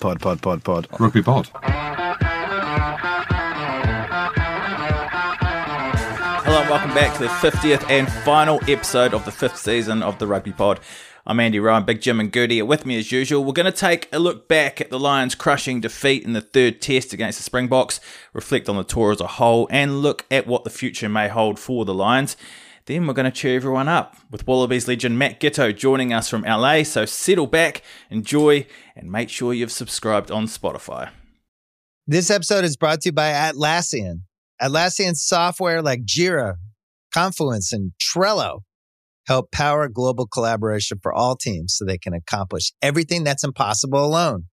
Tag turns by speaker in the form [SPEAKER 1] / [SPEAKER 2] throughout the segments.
[SPEAKER 1] Pod, pod, pod, pod.
[SPEAKER 2] Rugby pod.
[SPEAKER 3] Hello and welcome back to the 50th and final episode of the fifth season of the Rugby Pod. I'm Andy Ryan, Big Jim and Goody are with me as usual. We're going to take a look back at the Lions' crushing defeat in the third test against the Springboks, reflect on the tour as a whole, and look at what the future may hold for the Lions. Then we're going to cheer everyone up with Wallabies legend Matt Giteau joining us from LA. So settle back, enjoy, and make sure you've subscribed on Spotify.
[SPEAKER 1] This episode is brought to you by Atlassian. Atlassian software like Jira, Confluence, and Trello help power global collaboration for all teams so they can accomplish everything that's impossible alone.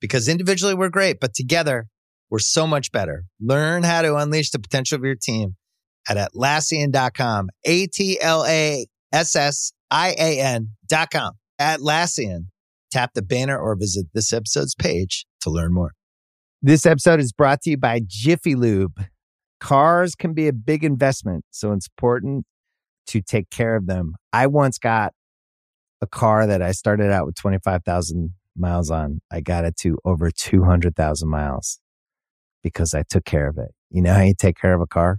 [SPEAKER 1] Because individually we're great, but together we're so much better. Learn how to unleash the potential of your team at Atlassian.com. A T L A S S I A N.com. Atlassian. Tap the banner or visit this episode's page to learn more. This episode is brought to you by Jiffy Lube. Cars can be a big investment, so it's important to take care of them. I once got a car that I started out with 25,000 miles on. I got it to over 200,000 miles because I took care of it. You know how you take care of a car?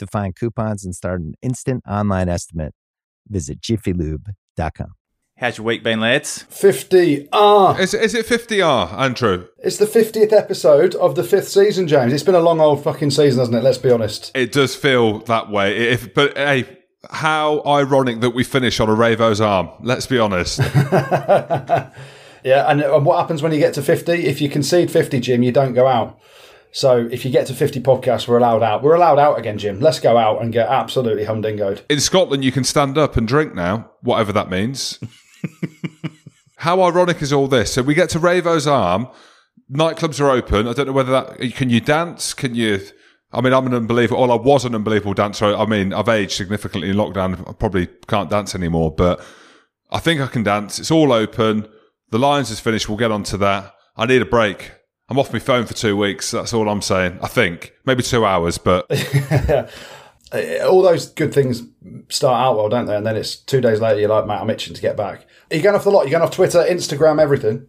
[SPEAKER 1] To find coupons and start an instant online estimate, visit jiffylube.com.
[SPEAKER 3] How's your week been, lads?
[SPEAKER 4] 50 R.
[SPEAKER 2] Is, is it 50R, Andrew?
[SPEAKER 4] It's the 50th episode of the fifth season, James. It's been a long old fucking season, hasn't it? Let's be honest.
[SPEAKER 2] It does feel that way. If, but hey, how ironic that we finish on a Ravo's arm. Let's be honest.
[SPEAKER 4] yeah, and, and what happens when you get to 50? If you concede 50, Jim, you don't go out. So if you get to 50 podcasts, we're allowed out. We're allowed out again, Jim. Let's go out and get absolutely humdingoed.
[SPEAKER 2] In Scotland, you can stand up and drink now, whatever that means. How ironic is all this? So we get to Ravo's arm. Nightclubs are open. I don't know whether that can you dance? Can you? I mean, I'm an unbelievable. Well, I was an unbelievable dancer. I mean, I've aged significantly in lockdown. I probably can't dance anymore, but I think I can dance. It's all open. The Lions is finished. We'll get on to that. I need a break. I'm off my phone for two weeks. That's all I'm saying. I think maybe two hours, but
[SPEAKER 4] all those good things start out well, don't they? And then it's two days later, you're like, mate, I'm itching to get back. You're you going off the lot? You're going off Twitter, Instagram, everything?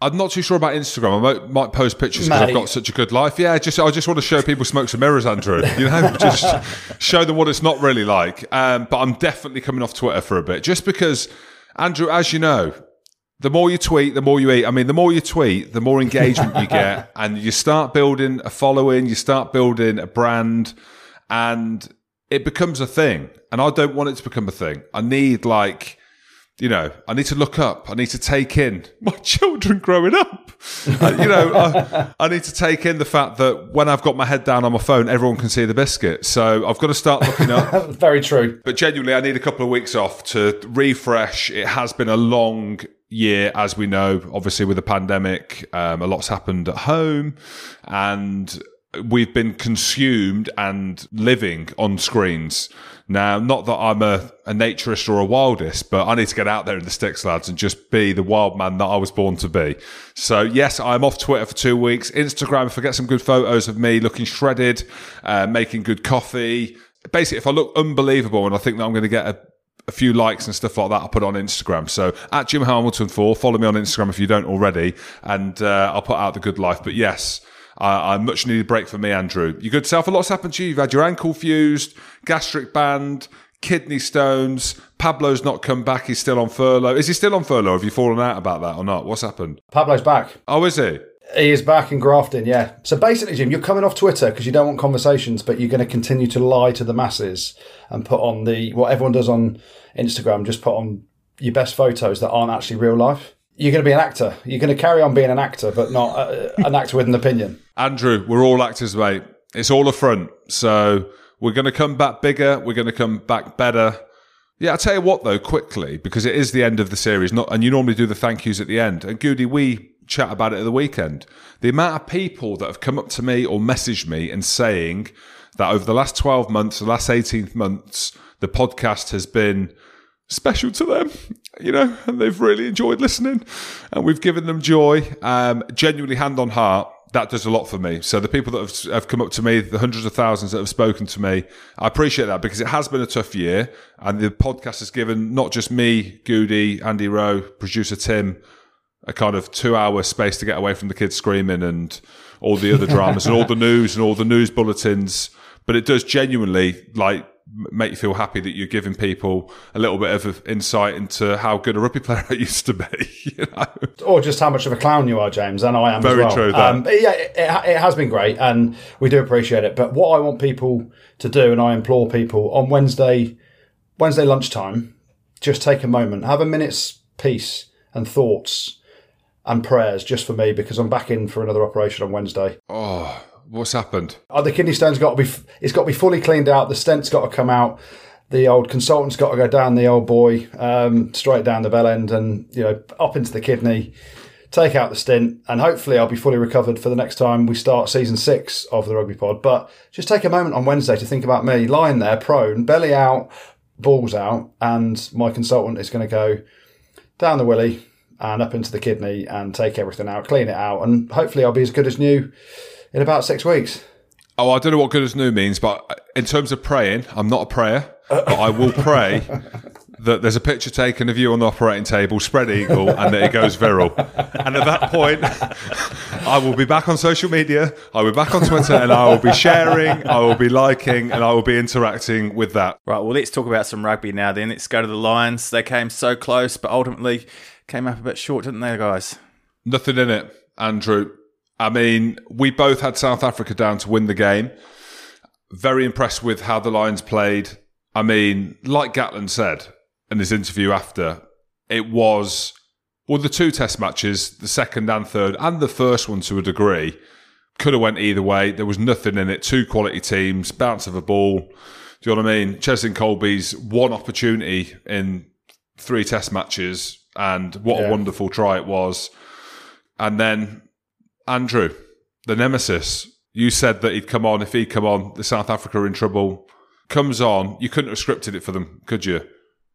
[SPEAKER 2] I'm not too sure about Instagram. I might, might post pictures because I've got such a good life. Yeah, just I just want to show people smokes and mirrors, Andrew. You know, just show them what it's not really like. Um, but I'm definitely coming off Twitter for a bit, just because, Andrew, as you know, the more you tweet, the more you eat. I mean, the more you tweet, the more engagement you get, and you start building a following, you start building a brand, and it becomes a thing. And I don't want it to become a thing. I need like you know, I need to look up. I need to take in my children growing up. uh, you know, I, I, need to take in the fact that when I've got my head down on my phone, everyone can see the biscuit. So I've got to start looking up.
[SPEAKER 4] Very true.
[SPEAKER 2] But genuinely, I need a couple of weeks off to refresh. It has been a long year, as we know, obviously with the pandemic. Um, a lot's happened at home and we've been consumed and living on screens. Now, not that I'm a, a naturist or a wildist, but I need to get out there in the sticks, lads, and just be the wild man that I was born to be. So, yes, I'm off Twitter for two weeks. Instagram, if I get some good photos of me looking shredded, uh, making good coffee. Basically, if I look unbelievable and I think that I'm going to get a, a few likes and stuff like that, I'll put on Instagram. So at Jim Hamilton 4, follow me on Instagram if you don't already, and uh, I'll put out the good life. But yes, I, a much needed break for me, Andrew. You good self? A lot's happened to you. You've had your ankle fused, gastric band, kidney stones. Pablo's not come back. He's still on furlough. Is he still on furlough? Have you fallen out about that or not? What's happened?
[SPEAKER 4] Pablo's back.
[SPEAKER 2] Oh, is he?
[SPEAKER 4] He is back in grafting, yeah. So basically, Jim, you're coming off Twitter because you don't want conversations, but you're going to continue to lie to the masses and put on the what everyone does on Instagram. Just put on your best photos that aren't actually real life you're going to be an actor. You're going to carry on being an actor, but not uh, an actor with an opinion.
[SPEAKER 2] Andrew, we're all actors, mate. It's all a front. So we're going to come back bigger. We're going to come back better. Yeah, I'll tell you what, though, quickly, because it is the end of the series, not, and you normally do the thank yous at the end. And Goody, we chat about it at the weekend. The amount of people that have come up to me or messaged me and saying that over the last 12 months, the last 18 months, the podcast has been special to them, you know, and they've really enjoyed listening and we've given them joy. Um, genuinely, hand on heart, that does a lot for me. So the people that have, have, come up to me, the hundreds of thousands that have spoken to me, I appreciate that because it has been a tough year and the podcast has given not just me, Goody, Andy Rowe, producer Tim, a kind of two hour space to get away from the kids screaming and all the other dramas and all the news and all the news bulletins. But it does genuinely like make you feel happy that you're giving people a little bit of insight into how good a rugby player I used to be, you know?
[SPEAKER 4] or just how much of a clown you are, James, and I am
[SPEAKER 2] Very
[SPEAKER 4] well.
[SPEAKER 2] true.
[SPEAKER 4] Um, yeah, it, it has been great, and we do appreciate it. But what I want people to do, and I implore people on Wednesday, Wednesday lunchtime, just take a moment, have a minute's peace and thoughts and prayers just for me because I'm back in for another operation on Wednesday.
[SPEAKER 2] Oh, what's happened?
[SPEAKER 4] Oh, the kidney stone's got to be, it's got to be fully cleaned out. The stent's got to come out. The old consultant's got to go down the old boy, um, straight down the bell end and, you know, up into the kidney, take out the stint, and hopefully I'll be fully recovered for the next time we start season six of the Rugby Pod. But just take a moment on Wednesday to think about me lying there prone, belly out, balls out, and my consultant is going to go down the willy and up into the kidney and take everything out, clean it out, and hopefully I'll be as good as new in about six weeks.
[SPEAKER 2] Oh, I don't know what good as new means, but in terms of praying, I'm not a prayer, but I will pray that there's a picture taken of you on the operating table, spread eagle, and that it goes viral. And at that point, I will be back on social media, I will be back on Twitter, and I will be sharing, I will be liking, and I will be interacting with that.
[SPEAKER 3] Right, well, let's talk about some rugby now then. Let's go to the Lions. They came so close, but ultimately came up a bit short, didn't they, guys?
[SPEAKER 2] Nothing in it, Andrew. I mean, we both had South Africa down to win the game. Very impressed with how the Lions played. I mean, like Gatland said in his interview after, it was well the two test matches, the second and third, and the first one to a degree, could have went either way. There was nothing in it. Two quality teams, bounce of a ball. Do you know what I mean? Cheslin Kolbe's one opportunity in three test matches, and what
[SPEAKER 4] Yeah.
[SPEAKER 2] a wonderful try it was. And then Andrew, the nemesis, you said that he'd come on. If he'd come on, the South Africa are in trouble. Comes on, you couldn't have scripted it for them, could you?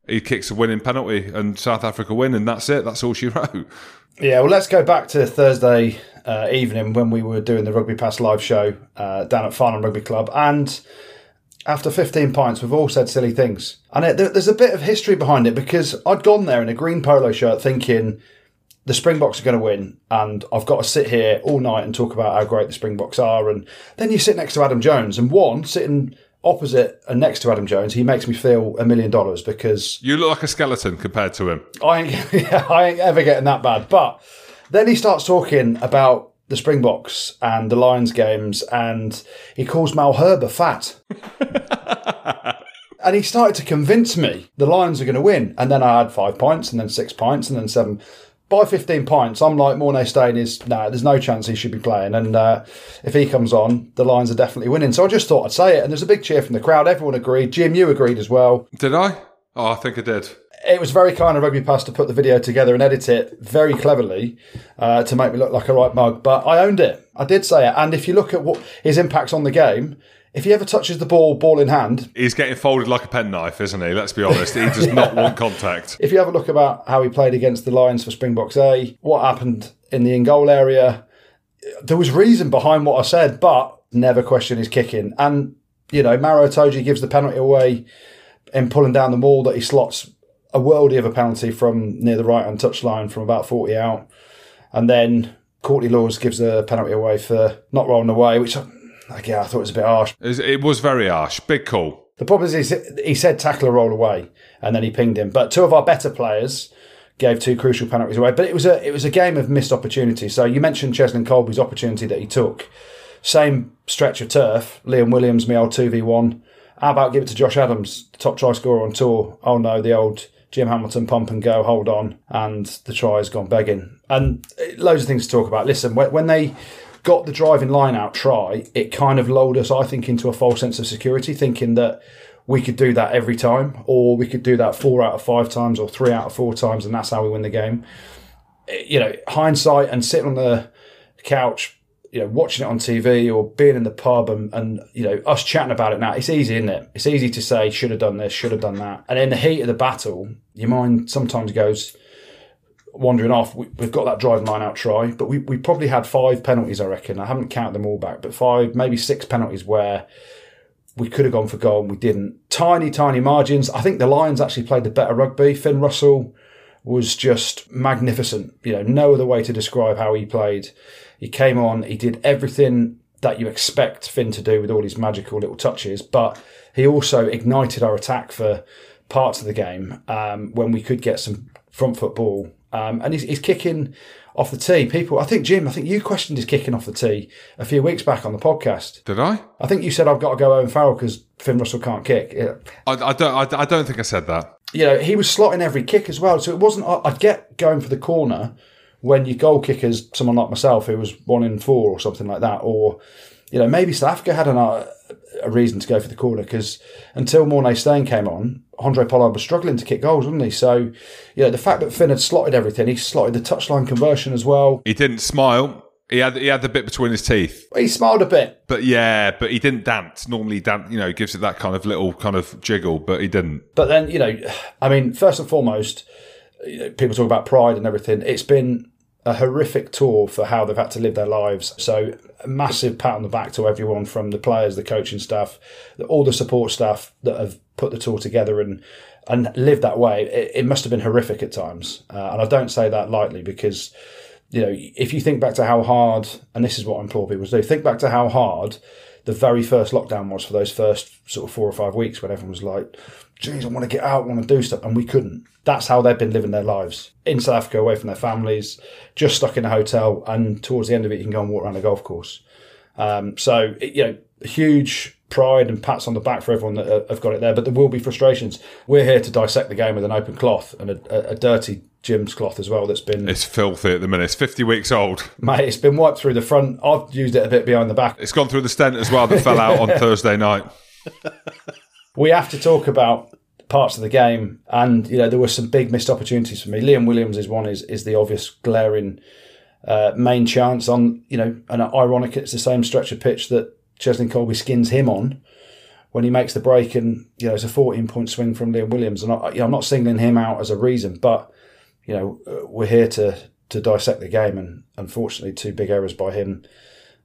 [SPEAKER 2] He kicks a winning penalty and South Africa win, and that's it. That's all she wrote.
[SPEAKER 4] Yeah, well, let's go back to Thursday uh, evening when we were doing the Rugby Pass live show uh, down at Farnham Rugby Club. And after 15 pints, we've all said silly things. And it, there, there's a bit of history behind it because I'd gone there in a green polo shirt thinking the Springboks are going to win. And I've got to sit here all night and talk about how great the Springboks are. And then you sit next to Adam Jones, and one sitting opposite and next to Adam Jones, he makes me feel a million dollars because
[SPEAKER 2] You look like a skeleton compared to him.
[SPEAKER 4] I ain't, yeah, I ain't ever getting that bad. But then he starts talking about the Springboks and the Lions games, and he calls Mal Malherbe fat. and he started to convince me the Lions are going to win. And then I had five pints, and then six pints, and then seven. By 15 pints, I'm like, Morné Steyn is, no, there's no chance he should be playing. And uh, if he comes on, the Lions are definitely winning. So I just thought I'd say it. And there's a big cheer from the crowd. Everyone agreed. Jim, you agreed as well
[SPEAKER 2] Did I? Oh, I think I did.
[SPEAKER 4] It was very kind of Rugby Pass to put the video together and edit it very cleverly uh, to make me look like a right mug. But I owned it. I did say it. And if you look at what his impacts on the game, if he ever touches the ball, ball in hand,
[SPEAKER 2] He's getting folded like a penknife, isn't he? Let's be honest. He does not want contact.
[SPEAKER 4] if you have a look about how he played against the Lions for Springboks A, what happened in the in goal area, there was reason behind what I said, but never question his kicking. And, you know, Maro Itoje gives the penalty away in pulling down the maul that he slots a worldie of a penalty from near the right hand touchline from about 40 out. And then Courtney Lawes gives a penalty away for not rolling away, which, like, yeah, I thought was a bit harsh.
[SPEAKER 2] It was- very harsh. Big call.
[SPEAKER 4] The problem is he- he said tackle a roll away, and then he pinged him. But two of our better players gave two crucial penalties away. But it was a it was a game of missed opportunities. So you mentioned Cheslin Kolbe's opportunity that he took. Same stretch of turf. Liam Williams, me old two v one. How about give it to Josh Adams, top try scorer on tour? Oh no, the old Jim Hamilton pump and go, hold on, and the try has gone begging. And eh, loads of things to talk about. Listen, when when they got the driving line out try, it kind of lulled us, I think, into a false sense of security, thinking that we could do that every time, or we could do that four out of five times, or three out of four times, and that's how we win the game. you know, hindsight and sitting on the couch, you know, watching it on TV or being in the pub and, and you know, us chatting about it now, it's easy, isn't it? It's easy to say, should have done this, should have done that. And in the heat of the battle, your mind sometimes goes wandering off. We, have got that driving line out try, but we, we probably had five penalties, I reckon. I haven't counted them all back, but five, maybe six penalties where we could have gone for goal and we didn't. Tiny, tiny margins. I think the Lions actually played the better rugby. Finn Russell was just magnificent. You know, no other way to describe how he played. He came on, he did everything that you expect Finn to do with all his magical little touches, but he also ignited our attack for parts of the game um, when we could get some front football. Um, and he's, he's kicking off the tee. People, I think Jim, I think you questioned his kicking off the tee a few weeks back on the podcast.
[SPEAKER 2] Did I?
[SPEAKER 4] I think you said I've got to go Owen Farrell because Finn Russell can't kick. Yeah.
[SPEAKER 2] I, I don't. I, I, don't think I said that.
[SPEAKER 4] You know, he was slotting every kick as well. So it wasn't. I'd get going for the corner when your goal kicker's someone like myself who was one in four or something like that, or you know maybe South Africa had an, uh, a reason to go for the corner because until Morné Steyn came on, Handré Pollard was struggling to kick goals, wasn't he? So, you know, the fact that Finn had slotted everything, he slotted the touchline conversion as well.
[SPEAKER 2] He didn't smile. He had he had the bit between his teeth.
[SPEAKER 4] He smiled a bit,
[SPEAKER 2] but yeah, but he didn't dance. Normally, dance, you know, gives it that kind of little kind of jiggle, but he didn't.
[SPEAKER 4] But then, you know, I mean, first and foremost, people talk about pride and everything. It's been a horrific tour for how they've had to live their lives. So, a massive pat on the back to everyone from the players, the coaching staff, all the support staff that have put the tour together and and lived that way. It, it must have been horrific at times, uh, and I don't say that lightly because you know if you think back to how hard, and this is what I implore people to do, think back to how hard the very first lockdown was for those first sort of four or five weeks when everyone was like, geez, I want to get out, I want to do stuff. And we couldn't. That's how they've been living their lives in South Africa, away from their families, just stuck in a hotel. And towards the end of it, you can go and walk around a golf course. Um, so, you know, huge pride and pats on the back for everyone that uh, have got it there. But there will be frustrations. We're here to dissect the game with an open cloth and a, a, a dirty Jim's cloth as well. That's been
[SPEAKER 2] it's filthy at the minute. It's fifty weeks old,
[SPEAKER 4] mate. It's been wiped through the front. I've used it a bit behind the back.
[SPEAKER 2] It's gone through the stent as well that fell out on Thursday night.
[SPEAKER 4] we have to talk about parts of the game, and you know there were some big missed opportunities for me. Liam Williams is one is is the obvious glaring uh, main chance on you know, and ironic it's the same stretch of pitch that Cheslin Kolbe skins him on when he makes the break, and you know it's a 14 point swing from Liam Williams, and I, you know, I'm not singling him out as a reason, but you know uh, we're here to to dissect the game, and unfortunately two big errors by him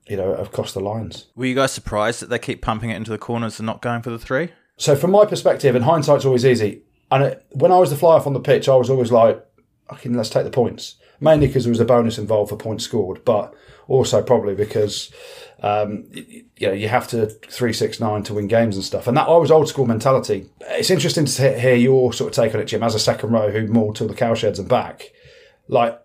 [SPEAKER 4] you know, have cost the Lions.
[SPEAKER 3] Were you guys surprised that they keep pumping it into the corners and not going for the three?
[SPEAKER 4] So from my perspective, and hindsight's always easy. And it, when I was the fly off on the pitch, I was always like, okay, let's take the points. Mainly because there was a bonus involved for points scored, but also probably because um, you know you have to three six nine to win games and stuff. And that I was old school mentality. It's interesting to hear your sort of take on it, Jim, as a second row who more till the cowsheds and back. Like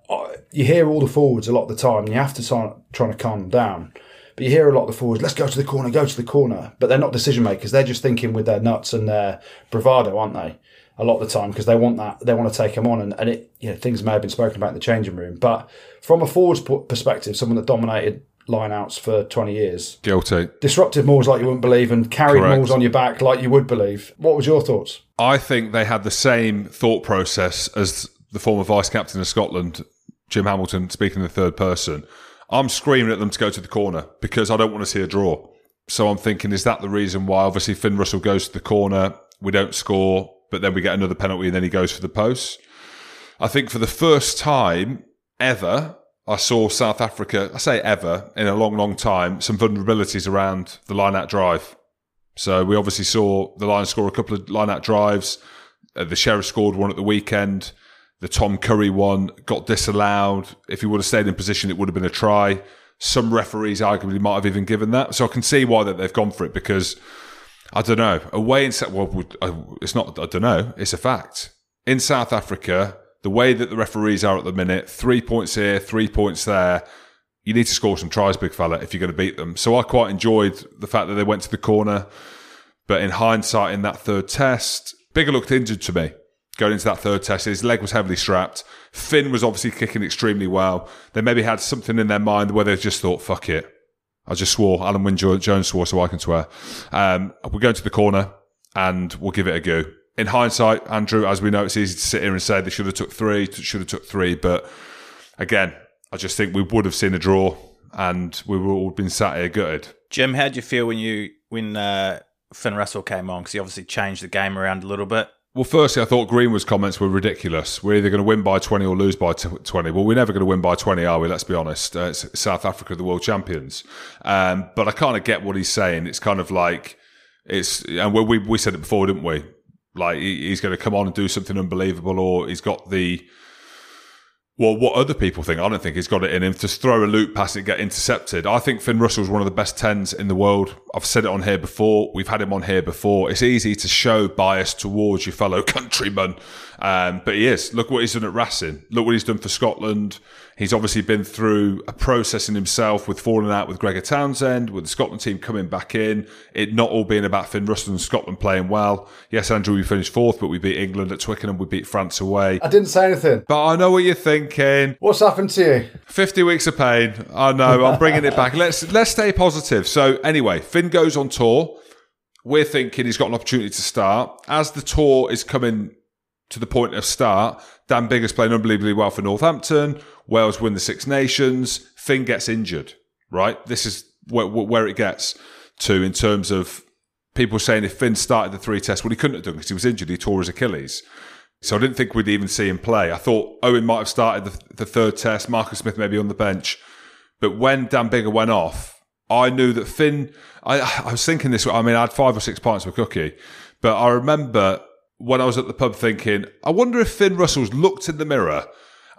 [SPEAKER 4] you hear all the forwards a lot of the time, and you have to start trying to calm them down. But you hear a lot of the forwards, let's go to the corner, go to the corner. But they're not decision makers. They're just thinking with their nuts and their bravado, aren't they? A lot of the time because they want that, they want to take them on, and, and it, you know, things may have been spoken about in the changing room. But from a forwards perspective, someone that dominated lineouts for 20 years.
[SPEAKER 2] Guilty.
[SPEAKER 4] Disrupted mauls like you wouldn't believe and carried Correct. mauls on your back like you would believe. What was your thoughts?
[SPEAKER 2] I think they had the same thought process as the former vice captain of Scotland, Jim Hamilton, speaking in the third person. I'm screaming at them to go to the corner because I don't want to see a draw. So I'm thinking, is that the reason why? Obviously, Finn Russell goes to the corner, we don't score, but then we get another penalty and then he goes for the post. I think for the first time ever, I saw South Africa, I say ever, in a long, long time, some vulnerabilities around the line out drive. So we obviously saw the Lions score a couple of line out drives. Uh, the Sheriff scored one at the weekend. The Tom Curry one got disallowed. If he would have stayed in position, it would have been a try. Some referees arguably might have even given that. So I can see why that they've gone for it because I don't know. Away in South, well, uh, it's not. I don't know. It's a fact. In South Africa, the way that the referees are at the minute, three points here, three points there. You need to score some tries, big fella, if you're going to beat them. So I quite enjoyed the fact that they went to the corner. But in hindsight, in that third test, Biggar looked injured to me going into that third test. His leg was heavily strapped. Finn was obviously kicking extremely well. They maybe had something in their mind where they just thought, fuck it. I just swore. Alun Wyn Jones swore, so I can swear. Um, we're going to the corner and we'll give it a go. In hindsight, Andrew, as we know, it's easy to sit here and say they should have took three, should have took three, but again, I just think we would have seen a draw and we would all been sat here gutted.
[SPEAKER 3] Jim, how did you feel when you when uh, Finn Russell came on? Because he obviously changed the game around a little bit.
[SPEAKER 2] Well, firstly, I thought Greenwood's comments were ridiculous. We're either going to win by 20 or lose by 20. Well, we're never going to win by 20, are we? Let's be honest. Uh, South Africa, the world champions. Um, but I kind of get what he's saying. It's kind of like, it's, and we, we said it before, didn't we? Like, he's going to come on and do something unbelievable, or he's got the, well, what other people think. I don't think he's got it in him to throw a loop pass and get intercepted. I think Finn Russell's one of the best tens in the world. I've said it on here before. We've had him on here before. It's easy to show bias towards your fellow countrymen, um, but he is. Look what he's done at Racing. Look what he's done for Scotland. He's obviously been through a process in himself with falling out with Gregor Townsend, with the Scotland team coming back in, it not all being about Finn Russell and Scotland playing well. Yes, Andrew, we finished fourth, but we beat England at Twickenham, we beat France away.
[SPEAKER 4] I didn't say anything.
[SPEAKER 2] But I know what you're thinking.
[SPEAKER 4] What's happened to you?
[SPEAKER 2] 50 weeks of pain. I know, I'm bringing it back. Let's let's stay positive. So anyway, Finn goes on tour. We're thinking he's got an opportunity to start. As the tour is coming to the point of start, Dan Biggar's playing unbelievably well for Northampton. Wales win the Six Nations. Finn gets injured, right? This is where, where it gets to in terms of people saying if Finn started the three tests, well, he couldn't have done because he was injured. He tore his Achilles. So I didn't think we'd even see him play. I thought Owen might have started the, the third test, Marcus Smith maybe on the bench. But when Dan Biggar went off, I knew that Finn, I, I was thinking this, I mean, I had five or six pints of a cookie, but I remember when I was at the pub thinking, I wonder if Finn Russell's looked in the mirror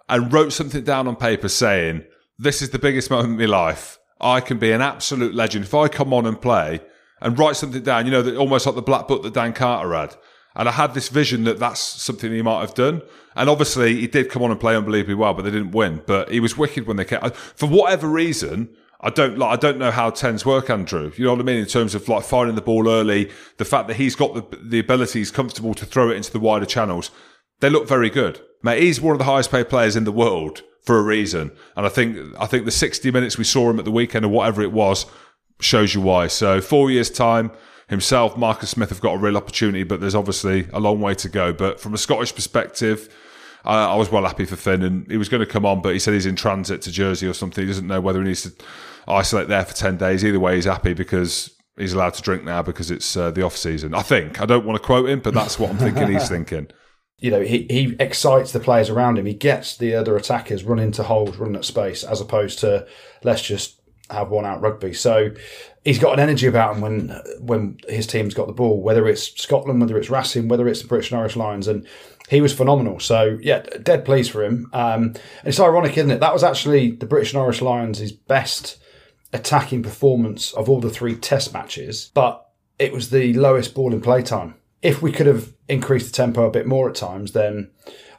[SPEAKER 2] and wrote something down on paper saying, This is the biggest moment of my life. I can be an absolute legend. If I come on and play and write something down, you know, almost like the black book that Dan Carter had. And I had this vision that that's something he might have done. And obviously, he did come on and play unbelievably well, but they didn't win. But he was wicked when they came. For whatever reason, I don't like. I don't know how tens work, Andrew. You know what I mean in terms of like firing the ball early. The fact that he's got the the ability, he's comfortable to throw it into the wider channels. They look very good. Mate, he's one of the highest paid players in the world for a reason. And I think I think the 60 minutes we saw him at the weekend or whatever it was shows you why. So four years time, himself, Marcus Smith have got a real opportunity, but there's obviously a long way to go. But from a Scottish perspective, I, I was well happy for Finn, and he was going to come on, but he said he's in transit to Jersey or something. He doesn't know whether he needs to isolate there for ten days. Either way, he's happy because he's allowed to drink now because it's uh, the off season. I think I don't want to quote him, but that's what I'm thinking. he's thinking
[SPEAKER 4] you know, he, he excites the players around him. He gets the other attackers run into holes, run at space, as opposed to let's just have one out rugby. So he's got an energy about him when when his team's got the ball, whether it's Scotland, whether it's Racing, whether it's the British and Irish Lions, and he was phenomenal. So yeah, dead pleased for him. Um, it's ironic, isn't it? That was actually the British and Irish Lions' best attacking performance of all the three Test matches, but it was the lowest ball in play time if we could have increased the tempo a bit more at times, then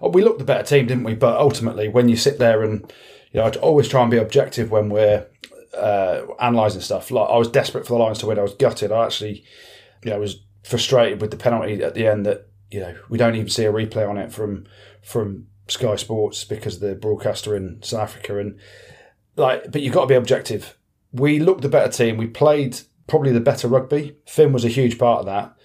[SPEAKER 4] oh, we looked the better team, didn't we? But ultimately, when you sit there and you know, I always try and be objective when we're uh, analysing stuff. Like I was desperate for the Lions to win. I was gutted. I actually, you know, was frustrated with the penalty at the end that you know we don't even see a replay on it from from Sky Sports because the broadcaster in South Africa and like. But you've got to be objective. We looked the better team. We played probably the better rugby. Finn was a huge part of that.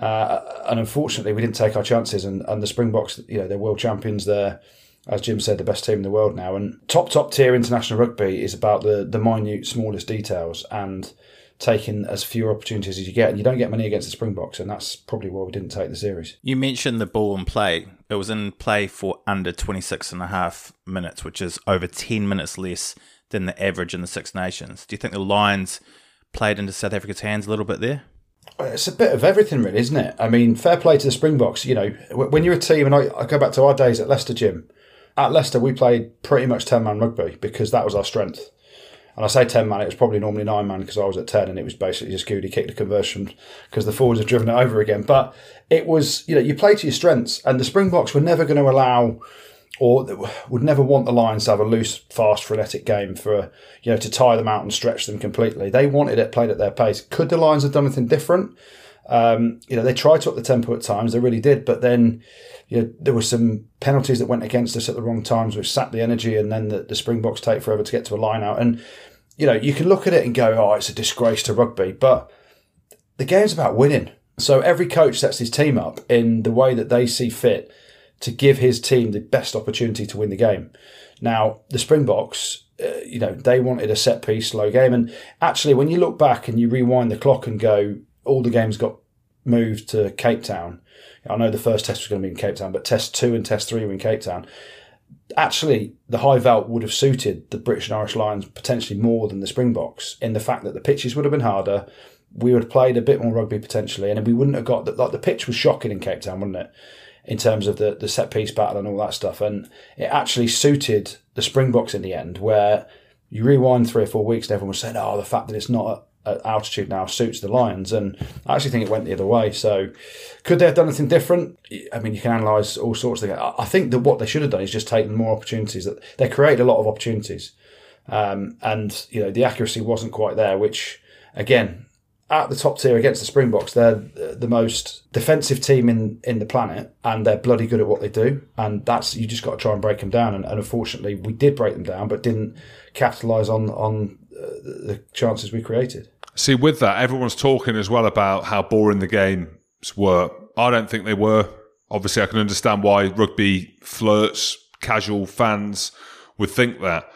[SPEAKER 4] Uh, and unfortunately, we didn't take our chances. And, and the Springboks, you know, they're world champions. They're, as Jim said, the best team in the world now. And top, top tier international rugby is about the, the minute, smallest details and taking as few opportunities as you get. And you don't get many against the Springboks. And that's probably why we didn't take the series.
[SPEAKER 3] You mentioned the ball and play. It was in play for under 26 and a half minutes, which is over 10 minutes less than the average in the Six Nations. Do you think the Lions played into South Africa's hands a little bit there?
[SPEAKER 4] It's a bit of everything, really, isn't it? I mean, fair play to the Springboks. You know, when you're a team, and I, I go back to our days at Leicester Gym. At Leicester, we played pretty much 10 man rugby because that was our strength. And I say 10 man, it was probably normally 9 man because I was at 10 and it was basically just Goody kick the conversion because the forwards had driven it over again. But it was, you know, you play to your strengths and the Springboks were never going to allow or would never want the Lions to have a loose, fast, frenetic game for you know to tie them out and stretch them completely. They wanted it played at their pace. Could the Lions have done anything different? Um, you know, they tried to up the tempo at times, they really did, but then you know, there were some penalties that went against us at the wrong times, which sapped the energy, and then the, the Springboks take forever to get to a line out. And you know, you can look at it and go, "Oh, it's a disgrace to rugby," but the game's about winning. So every coach sets his team up in the way that they see fit to give his team the best opportunity to win the game. Now, the Springboks, uh, you know, they wanted a set piece, slow game. And actually, when you look back and you rewind the clock and go, all the games got moved to Cape Town. I know the first test was going to be in Cape Town, but test two and test three were in Cape Town. Actually, the high veld would have suited the British and Irish Lions potentially more than the Springboks in the fact that the pitches would have been harder. We would have played a bit more rugby potentially, and we wouldn't have got that. Like the pitch was shocking in Cape Town, wasn't it? In terms of the, the set piece battle and all that stuff. And it actually suited the Springboks in the end, where you rewind three or four weeks and everyone was saying, oh, the fact that it's not at altitude now suits the Lions. And I actually think it went the other way. So could they have done anything different? I mean, you can analyse all sorts of things. I think that what they should have done is just taken more opportunities. That They created a lot of opportunities. Um, and, you know, the accuracy wasn't quite there, which, again, at the top tier against the Springboks, they're the most defensive team in, in the planet, and they're bloody good at what they do. And that's you just got to try and break them down. And, and unfortunately, we did break them down, but didn't capitalise on on uh, the chances we created.
[SPEAKER 2] See, with that, everyone's talking as well about how boring the games were. I don't think they were. Obviously, I can understand why rugby flirts, casual fans would think that.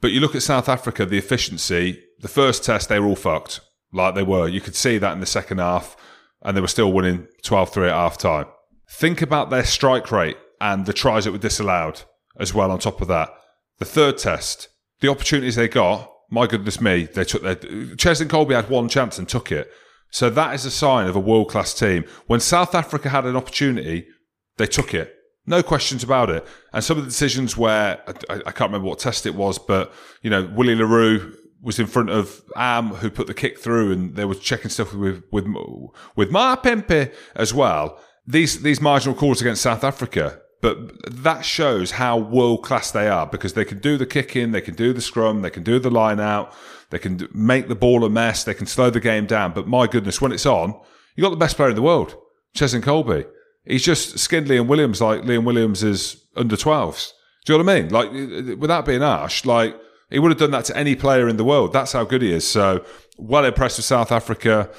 [SPEAKER 2] But you look at South Africa, the efficiency. The first test, they were all fucked like they were. You could see that in the second half, and they were still winning 12 3 at half time. Think about their strike rate and the tries that were disallowed as well, on top of that. The third test, the opportunities they got, my goodness me, they took their. Cheslin Kolbe had one chance and took it. So that is a sign of a world class team. When South Africa had an opportunity, they took it. No questions about it. And some of the decisions where I, I can't remember what test it was, but you know, Willie le Roux was in front of Am, who put the kick through, and they were checking stuff with with with Mapimpi as well. These these marginal calls against South Africa, but that shows how world class they are because they can do the kick in, they can do the scrum, they can do the line out, they can make the ball a mess, they can slow the game down. But my goodness, when it's on, you got the best player in the world, Cheslin Kolbe. He's just skinned Liam Williams like Liam Williams is under 12s. Do you know what I mean? Like, without being harsh, like he would have done that to any player in the world. That's how good he is. So well impressed with South Africa.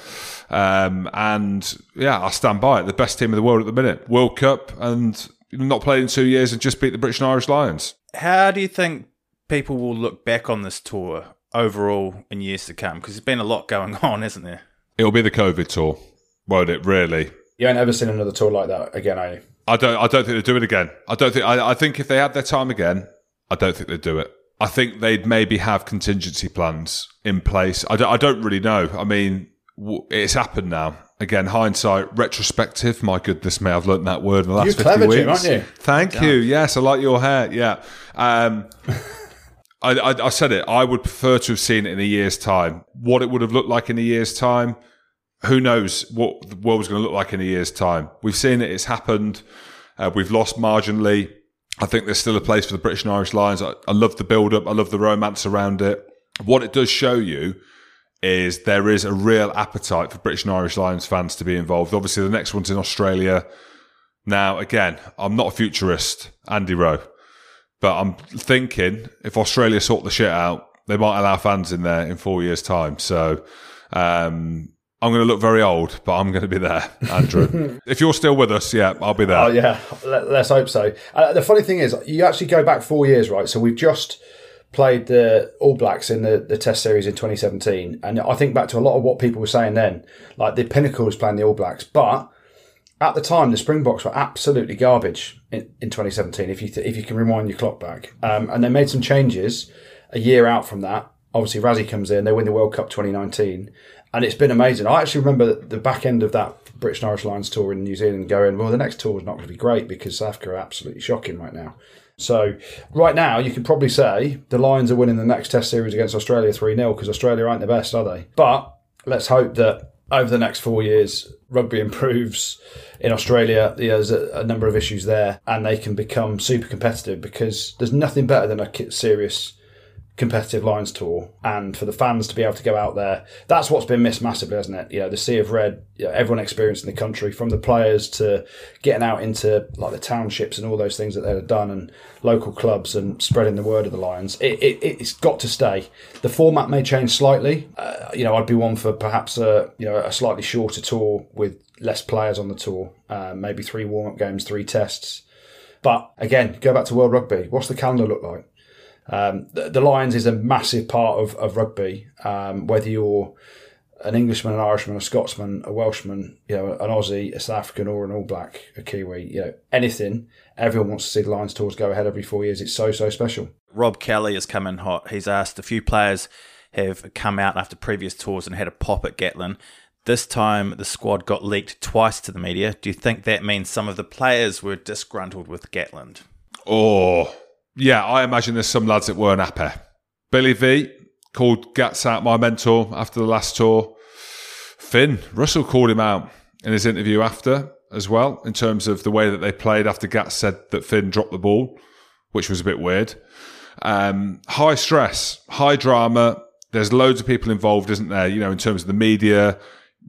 [SPEAKER 2] Um, and yeah, I stand by it. The best team in the world at the minute. World Cup and not played in two years and just beat the British and Irish Lions.
[SPEAKER 3] How do you think people will look back on this tour overall in years to come? Because there's been a lot going on, isn't there?
[SPEAKER 2] It'll be the COVID tour, won't it? Really?
[SPEAKER 4] You ain't ever seen another tour like that again, are you?
[SPEAKER 2] I don't. I don't think they'll do it again. I don't think. I, I think if they had their time again, I don't think they'd do it. I think they'd maybe have contingency plans in place. I don't, I don't really know. I mean, it's happened now. Again, hindsight, retrospective. My goodness me, I've learned that word in the last
[SPEAKER 4] You're
[SPEAKER 2] 50
[SPEAKER 4] clever,
[SPEAKER 2] weeks.
[SPEAKER 4] Jim, aren't you?
[SPEAKER 2] Thank yeah. you. Yes, I like your hair. Yeah. Um, I, I, I, said it. I would prefer to have seen it in a year's time. What it would have looked like in a year's time, who knows what the world was going to look like in a year's time. We've seen it. It's happened. Uh, we've lost marginally. I think there's still a place for the British and Irish Lions. I, I love the build up. I love the romance around it. What it does show you is there is a real appetite for British and Irish Lions fans to be involved. Obviously, the next one's in Australia. Now, again, I'm not a futurist, Andy Rowe, but I'm thinking if Australia sort the shit out, they might allow fans in there in four years' time. So, um, I'm going to look very old, but I'm going to be there, Andrew. if you're still with us, yeah, I'll be there.
[SPEAKER 4] Oh yeah, Let, us hope so. Uh, the funny thing is, you actually go back four years, right? So we've just played the All Blacks in the, the Test series in 2017, and I think back to a lot of what people were saying then, like the pinnacle was playing the All Blacks, but at the time the Springboks were absolutely garbage in, in 2017. If you th- if you can rewind your clock back, um, and they made some changes a year out from that. Obviously, Rassie comes in, they win the World Cup 2019 and it's been amazing. I actually remember the back end of that British and Irish Lions tour in New Zealand going, well, the next tour is not going to be great because South Africa are absolutely shocking right now. So right now, you could probably say the Lions are winning the next Test series against Australia 3 0 because Australia aren't the best, are they? But let's hope that over the next four years, rugby improves in Australia. There's a, a number of issues there, and they can become super competitive because there's nothing better than a serious competitive Lions tour and for the fans to be able to go out there. That's what's been missed massively, hasn't it? You know, the sea of red, you know, everyone experienced in the country, from the players to getting out into like the townships and all those things that they've done and local clubs and spreading the word of the Lions. It, it, it's got to stay. The format may change slightly. Uh, you know, I'd be one for perhaps a, you know, a slightly shorter tour with less players on the tour, uh, maybe three warm up games, three tests But again, go back to World Rugby. What's the calendar look like? Um, the, the, Lions is a massive part of, of rugby. Um, whether you're an Englishman, an Irishman, a Scotsman, a Welshman, you know, an Aussie, a South African, or an All Black, a Kiwi, you know, anything. Everyone wants to see the Lions tours go ahead every four years. It's so so special.
[SPEAKER 3] Rob Kelly has come in hot. He's asked a few players have come out after previous tours and had a pop at Gatland. This time, the squad got leaked twice to the media. Do you think that means some of the players were disgruntled with Gatland?
[SPEAKER 2] Oh, yeah, I imagine there's some lads that weren't happy. Billy V called Gats out my mentor after the last tour. Finn Russell called him out in his interview after as well, in terms of the way that they played after Gats said that Finn dropped the ball, which was a bit weird. Um, high stress, high drama. There's loads of people involved, isn't there? You know, in terms of the media,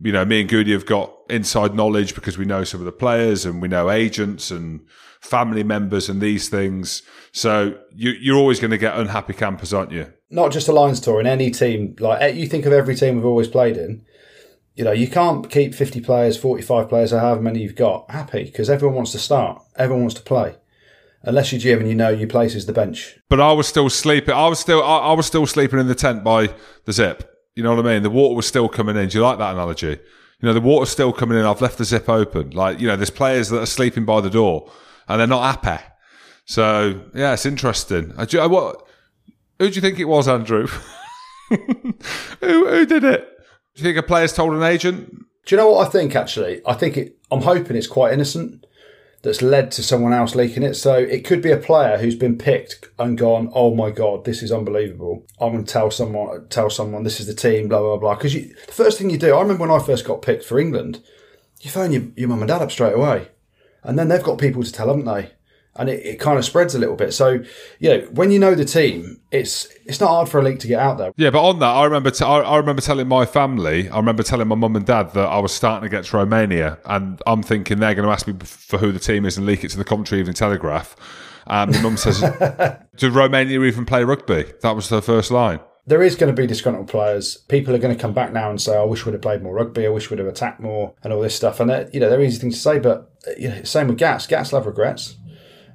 [SPEAKER 2] you know, me and Goody have got inside knowledge because we know some of the players and we know agents and family members and these things. So you, are always going to get unhappy campers, aren't you?
[SPEAKER 4] Not just a Lions tour in any team. Like eh, you think of every team we've always played in. You know, you can't keep 50 players, 45 players, or however many you've got happy because everyone wants to start. Everyone wants to play unless you're Jim and you know your place is the bench.
[SPEAKER 2] But I was still sleeping. I was still I, I, was still sleeping in the tent by the zip. You know what I mean? The water was still coming in. Do you like that analogy? You know, the water's still coming in. I've left the zip open. Like, you know, there's players that are sleeping by the door and they're not happy. So, yeah, it's interesting. Uh, I, I, uh, what, who do you think it was, Andrew? who, who did it? Do you think a player's told an agent?
[SPEAKER 4] Do you know what I think, actually? I think it, I'm hoping it's quite innocent that's led to someone else leaking it. So it could be a player who's been picked and gone, "Oh my god, this is unbelievable! I'm going to tell someone, tell someone this is the team." Blah blah blah. Because the first thing you do, I remember when I first got picked for England, you phone your, your mum and dad up straight away, and then they've got people to tell, haven't they? And it, it kind of spreads a little bit. So, you know, when you know the team, it's it's not hard for a leak to get out there.
[SPEAKER 2] Yeah, but on that, I remember t- I, I remember telling my family, I remember telling my mum and dad that I was starting to get to Romania, and I'm thinking they're going to ask me for who the team is and leak it to the Coventry Evening Telegraph. And my mum says, "Did Romania even play rugby?" That was her first line.
[SPEAKER 4] There is going to be disgruntled players. People are going to come back now and say, "I wish we'd have played more rugby. I wish we'd have attacked more," and all this stuff. And uh, you know, they're easy things to say, but uh, you know, same with Gats. Gats love regrets.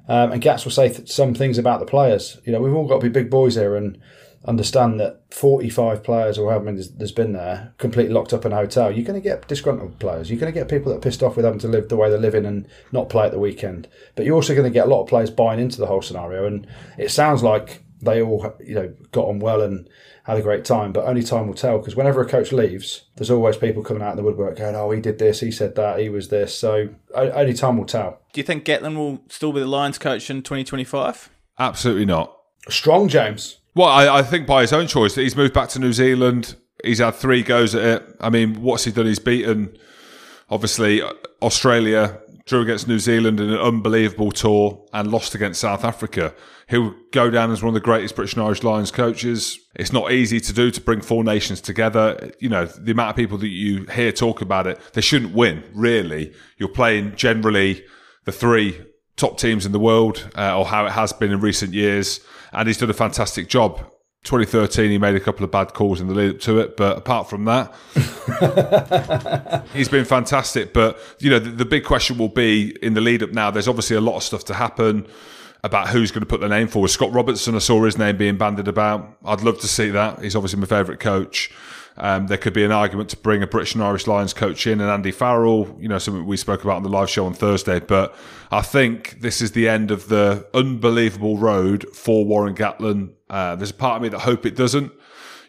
[SPEAKER 4] Um, and Gats will say th- some things about the players. You know, we've all got to be big boys here and understand that 45 players or however many there's, been there, completely locked up in a hotel, you're going to get disgruntled players. You're going to get people that are pissed off with having to live the way they're living and not play at the weekend. But you're also going to get a lot of players buying into the whole scenario. And it sounds like they all, you know, got on well and had a great time, but only time will tell because whenever a coach leaves, there's always people coming out in the woodwork going, "Oh, he did this, he said that, he was this." So only time will tell.
[SPEAKER 3] Do you think Gatland will still be the Lions coach in 2025?
[SPEAKER 2] Absolutely not.
[SPEAKER 4] Strong, James.
[SPEAKER 2] Well, I, I think by his own choice that he's moved back to New Zealand. He's had three goes at it. I mean, what's he done? He's beaten, obviously, uh, Australia, drew against New Zealand in an unbelievable tour, and lost against South Africa he'll go down as one of the greatest British and Irish Lions coaches. It's not easy to do to bring four nations together. You know, the amount of people that you hear talk about it, they shouldn't win, really. You're playing generally the three top teams in the world, uh, or how it has been in recent years. And he's done a fantastic job. 2013, he made a couple of bad calls in the lead up to it, but apart from that, he's been fantastic. But you know, the, the big question will be in the lead up now. There's obviously a lot of stuff to happen about who's going to put the name forward. Scott Robertson, I saw his name being bandied about. I'd love to see that. He's obviously my favourite coach. Um, there could be an argument to bring a British and Irish Lions coach in and Andy Farrell, you know, something we spoke about on the live show on Thursday. But I think this is the end of the unbelievable road for Warren Gatland. Uh, there's a part of me that hope it doesn't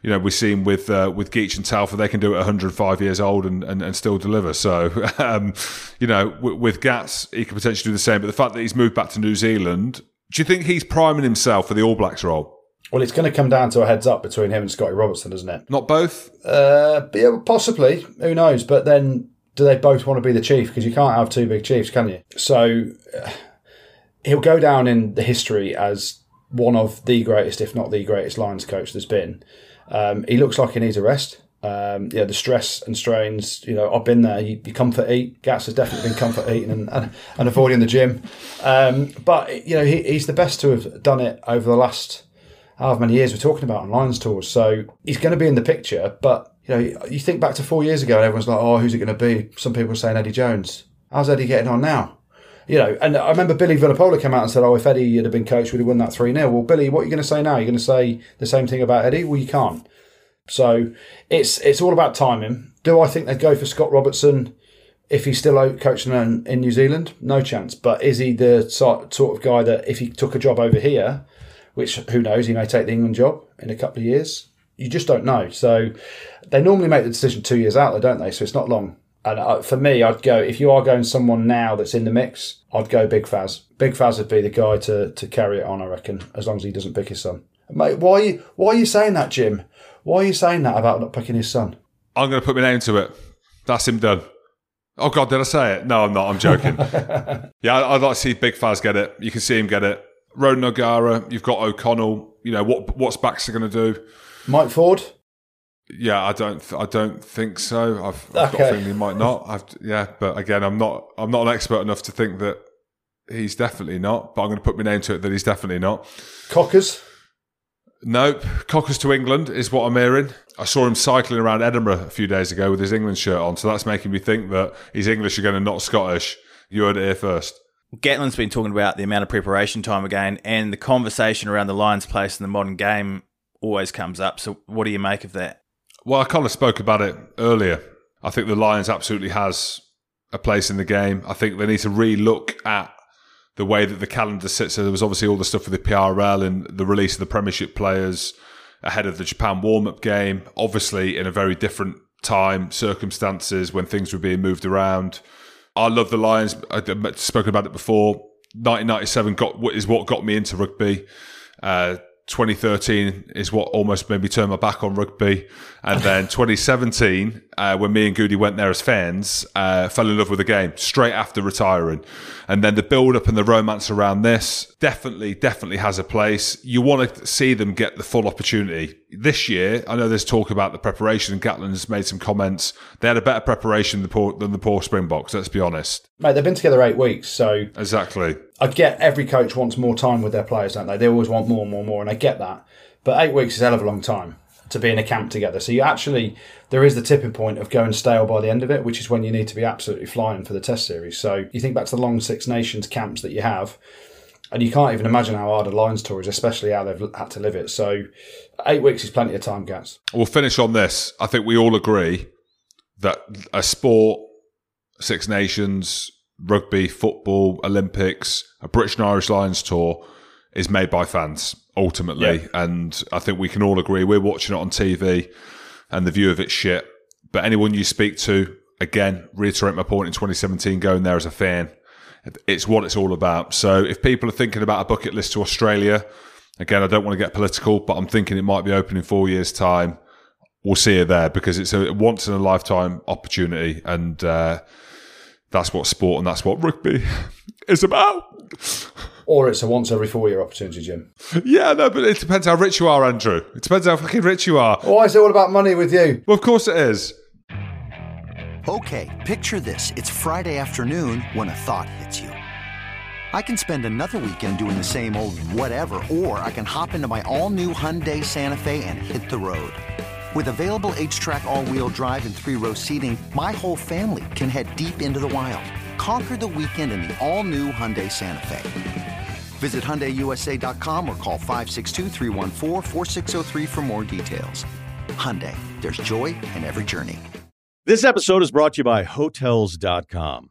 [SPEAKER 2] you know, we've seen with uh, with Geech and Telfer, they can do it 105 years old and, and, and still deliver. So, um, you know, with, with Gats, he could potentially do the same. But the fact that he's moved back to New Zealand, do you think he's priming himself for the All Blacks role?
[SPEAKER 4] Well, it's going to come down to a heads up between him and Scotty Robertson, isn't it?
[SPEAKER 2] Not both?
[SPEAKER 4] Uh, yeah, possibly. Who knows? But then do they both want to be the chief? Because you can't have two big chiefs, can you? So uh, he'll go down in the history as one of the greatest, if not the greatest, Lions coach there's been. Um, he looks like he needs a rest. Um, yeah, the stress and strains. You know, I've been there. You, you comfort eat. Gats has definitely been comfort eating and, and, and avoiding the gym. Um, but you know, he, he's the best to have done it over the last however many years we're talking about on Lions tours. So he's going to be in the picture. But you know, you think back to four years ago, and everyone's like, "Oh, who's it going to be?" Some people are saying Eddie Jones. How's Eddie getting on now? You know, and I remember Billy Vunipola came out and said, "Oh, if Eddie had been coached, would have won that three 0 Well, Billy, what are you going to say now? You're going to say the same thing about Eddie? Well, you can't. So it's it's all about timing. Do I think they'd go for Scott Robertson if he's still coaching in, in New Zealand? No chance. But is he the sort of guy that if he took a job over here, which who knows, he may take the England job in a couple of years. You just don't know. So they normally make the decision two years out, though, don't they? So it's not long. And uh, for me, I'd go if you are going someone now that's in the mix, I'd go Big Faz. Big Faz would be the guy to to carry it on, I reckon, as long as he doesn't pick his son. Mate, why are you why are you saying that, Jim? Why are you saying that about not picking his son?
[SPEAKER 2] I'm going to put my name to it. That's him done. Oh God, did I say it? No, I'm not. I'm joking. yeah, I'd like to see Big Faz get it. You can see him get it. Ronan O'Gara, you've got O'Connell. You know what? What's Baxter going to do?
[SPEAKER 4] Mike Ford.
[SPEAKER 2] Yeah, I don't. I don't think so. I've, I've okay. got a feeling he might not. I've, yeah, but again, I'm not. I'm not an expert enough to think that he's definitely not. But I'm going to put my name to it that he's definitely not.
[SPEAKER 4] Cockers.
[SPEAKER 2] Nope. Cockers to England is what I'm hearing. I saw him cycling around Edinburgh a few days ago with his England shirt on, so that's making me think that he's English again and not Scottish. You heard it here first.
[SPEAKER 3] Gatland's been talking about the amount of preparation time again, and the conversation around the Lions' place in the modern game always comes up. So, what do you make of that?
[SPEAKER 2] Well, I kind of spoke about it earlier. I think the Lions absolutely has a place in the game. I think they need to re-look at the way that the calendar sits. So there was obviously all the stuff with the PRL and the release of the Premiership players ahead of the Japan warm-up game. Obviously, in a very different time, circumstances when things were being moved around. I love the Lions. I've spoken about it before. 1997 got is what got me into rugby. Uh, 2013 is what almost made me turn my back on rugby. And then 2017, uh, when me and Goody went there as fans, uh, fell in love with the game straight after retiring. And then the build up and the romance around this definitely, definitely has a place. You want to see them get the full opportunity. This year, I know there's talk about the preparation, and Gatland's made some comments. They had a better preparation than the poor, than the poor Springboks, let's be honest.
[SPEAKER 4] Mate, they've been together eight weeks, so.
[SPEAKER 2] Exactly.
[SPEAKER 4] I get every coach wants more time with their players, don't they? They always want more, more, more, and I get that. But eight weeks is a hell of a long time to be in a camp together. So you actually there is the tipping point of going stale by the end of it, which is when you need to be absolutely flying for the test series. So you think back to the long Six Nations camps that you have, and you can't even imagine how hard a Lions tour is, especially how they've had to live it. So eight weeks is plenty of time, Gats.
[SPEAKER 2] We'll finish on this. I think we all agree that a sport, Six Nations, rugby, football, Olympics, a British and Irish Lions tour is made by fans ultimately. Yeah. And I think we can all agree we're watching it on TV and the view of it's shit. But anyone you speak to, again, reiterate my point in 2017, going there as a fan, it's what it's all about. So if people are thinking about a bucket list to Australia, again, I don't want to get political, but I'm thinking it might be open in four years' time. We'll see you there because it's a once in a lifetime opportunity. And, uh, that's what sport and that's what rugby is about.
[SPEAKER 4] Or it's a once every four year opportunity, Jim.
[SPEAKER 2] Yeah, no, but it depends how rich you are, Andrew. It depends how fucking rich you are.
[SPEAKER 4] Why is it all about money with you?
[SPEAKER 2] Well, of course it is.
[SPEAKER 5] Okay, picture this. It's Friday afternoon when a thought hits you. I can spend another weekend doing the same old whatever, or I can hop into my all new Hyundai Santa Fe and hit the road. With available HTRAC all-wheel drive and three-row seating, my whole family can head deep into the wild. Conquer the weekend in the all-new Hyundai Santa Fe. Visit HyundaiUSA.com or call 562 for more details. Hyundai, there's joy in every journey.
[SPEAKER 6] This episode is brought to you by Hotels.com.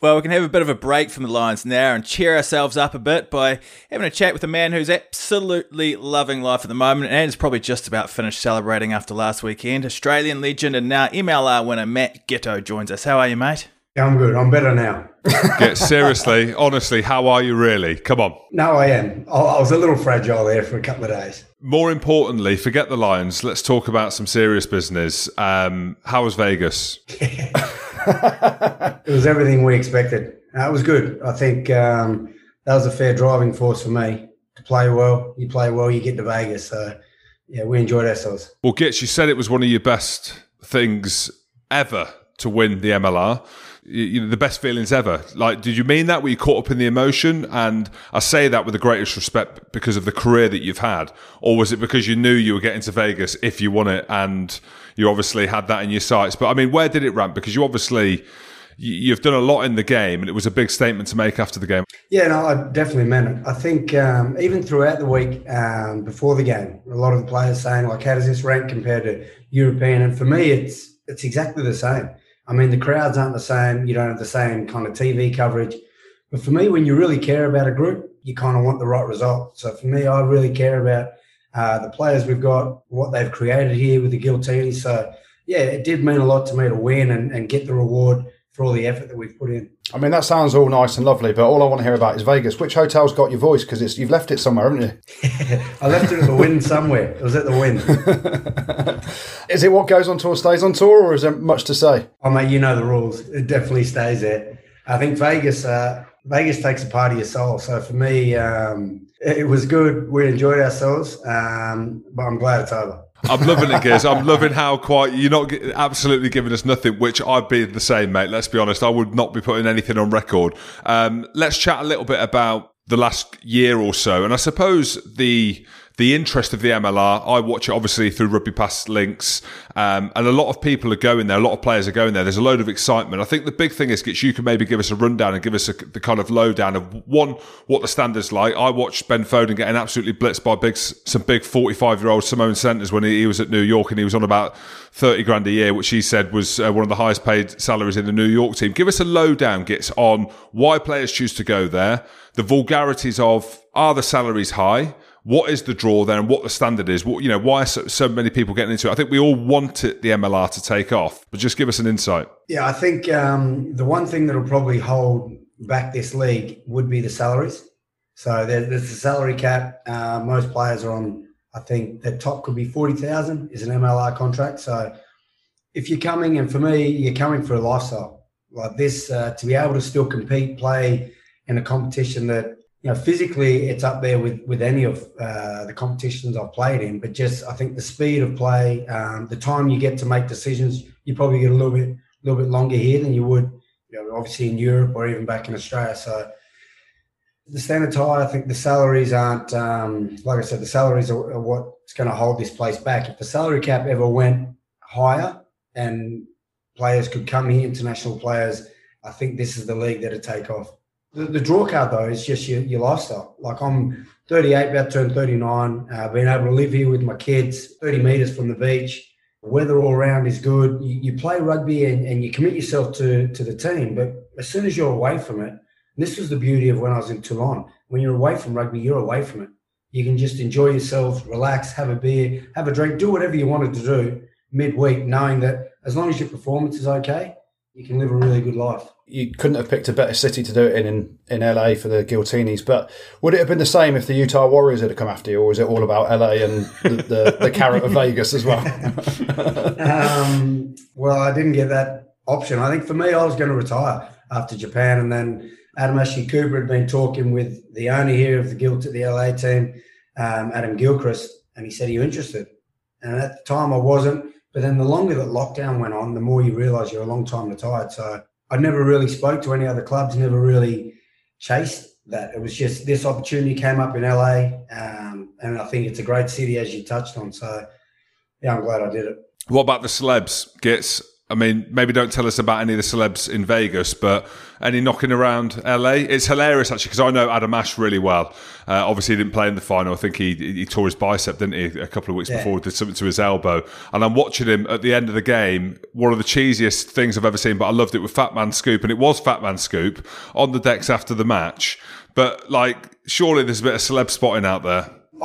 [SPEAKER 3] Well, we can have a bit of a break from the Lions now and cheer ourselves up a bit by having a chat with a man who's absolutely loving life at the moment and is probably just about finished celebrating after last weekend. Australian legend and now MLR winner Matt Giteau joins us. How are you, mate?
[SPEAKER 7] Yeah, I'm good. I'm better now.
[SPEAKER 2] Get seriously, honestly, how are you really? Come on.
[SPEAKER 7] No, I am. I I was a little fragile there for a couple of days.
[SPEAKER 2] More importantly, forget the Lions. Let's talk about some serious business. Um, how was Vegas?
[SPEAKER 7] It was everything we expected. It was good. I think um, that was a fair driving force for me to play well. You play well, you get to Vegas. So, yeah, we enjoyed ourselves.
[SPEAKER 2] Well, Gitz, you said it was one of your best things ever to win the MLR. You, know, the best feelings ever. Like, did you mean that? Were you caught up in the emotion? And I say that with the greatest respect because of the career that you've had, or was it because you knew you were getting to Vegas if you won it, and you obviously had that in your sights? But I mean, where did it ramp? Because you obviously you- you've done a lot in the game, and it was a big statement to make after the game.
[SPEAKER 7] Yeah, no, I definitely meant it. I think um, even throughout the week um, before the game, a lot of the players saying like, "How does this rank compared to European?" And for me, it's it's exactly the same. I mean, the crowds aren't the same. You don't have the same kind of TV coverage. But for me, when you really care about a group, you kind of want the right result. So for me, I really care about uh, the players we've got, what they've created here with the Giltini. So yeah, it did mean a lot to me to win and, and get the reward for all the effort that we've put in.
[SPEAKER 4] I mean, that sounds all nice and lovely, but all I want to hear about is Vegas. Which hotel's got your voice? Because you've left it somewhere, haven't you?
[SPEAKER 7] I left it at the Wynn somewhere. It was at the Wynn.
[SPEAKER 4] Is it what goes on tour stays on tour, or is there much to say?
[SPEAKER 7] Oh mate, you know the rules. It definitely stays there. I think Vegas, uh, Vegas takes a part of your soul. So for me, um, it was good. We enjoyed ourselves, um, but I'm glad it's over.
[SPEAKER 2] I'm loving it, Giz. I'm loving how quiet you're not gi- absolutely giving us nothing, which I'd be the same, mate. Let's be honest. I would not be putting anything on record. Um, let's chat a little bit about the last year or so, and I suppose the the interest of the MLR. I watch it obviously through Rugby Pass links, um, and a lot of people are going there. A lot of players are going there. There's a load of excitement. I think the big thing is, Gitch, you can maybe give us a rundown and give us a, the kind of lowdown of one what the standards like. I watched Ben Foden getting absolutely blitzed by big some big 45 year old Samoan centres when he, he was at New York, and he was on about 30 grand a year, which he said was uh, one of the highest paid salaries in the New York team. Give us a lowdown, Gits, on why players choose to go there, the vulgarities of are the salaries high? What is the draw there, and what the standard is? What you know? Why are so, so many people getting into it? I think we all want it, the MLR to take off, but just give us an insight.
[SPEAKER 7] Yeah, I think um, the one thing that'll probably hold back this league would be the salaries. So there, there's a salary cap. Uh, most players are on. I think the top could be forty thousand is an MLR contract. So if you're coming, and for me, you're coming for a lifestyle like this uh, to be able to still compete, play in a competition that you know physically it's up there with with any of uh, the competitions I've played in. But just I think the speed of play, um, the time you get to make decisions, you probably get a little bit little bit longer here than you would, you know, obviously in Europe or even back in Australia. So the standards high. I think the salaries aren't, um, like I said, the salaries are, are what's going to hold this place back. If the salary cap ever went higher and players could come here, international players, I think this is the league that'd take off. The, the draw card though is just your, your lifestyle. Like I'm 38, about to turn 39. Uh, being able to live here with my kids, 30 meters from the beach. Weather all around is good. You, you play rugby and, and you commit yourself to to the team, but as soon as you're away from it, this was the beauty of when I was in Toulon. When you're away from rugby, you're away from it. You can just enjoy yourself, relax, have a beer, have a drink, do whatever you wanted to do midweek, knowing that as long as your performance is okay, you can live a really good life.
[SPEAKER 4] You couldn't have picked a better city to do it in, in, in LA for the Giltinis, but would it have been the same if the Utah Warriors had come after you, or is it all about LA and the, the, the carrot of Vegas as well?
[SPEAKER 7] um, well, I didn't get that option. I think for me, I was going to retire after Japan, and then Adam Ashley Cooper had been talking with the owner here of the Guilt at the LA team, um, Adam Gilchrist, and he said, "Are you interested?" And at the time, I wasn't. But then the longer that lockdown went on, the more you realise you're a long time retired. So I never really spoke to any other clubs. Never really chased that. It was just this opportunity came up in LA, um, and I think it's a great city as you touched on. So yeah, I'm glad I did it.
[SPEAKER 2] What about the celebs? Gits I mean, maybe don't tell us about any of the celebs in Vegas, but any knocking around LA? It's hilarious actually because I know Adam Ash really well. Uh, obviously, he didn't play in the final. I think he he tore his bicep, didn't he, a couple of weeks yeah. before? Did something to his elbow, and I'm watching him at the end of the game. One of the cheesiest things I've ever seen, but I loved it with Fat Man Scoop, and it was Fat Man Scoop on the decks after the match. But like, surely there's a bit of celeb spotting out there.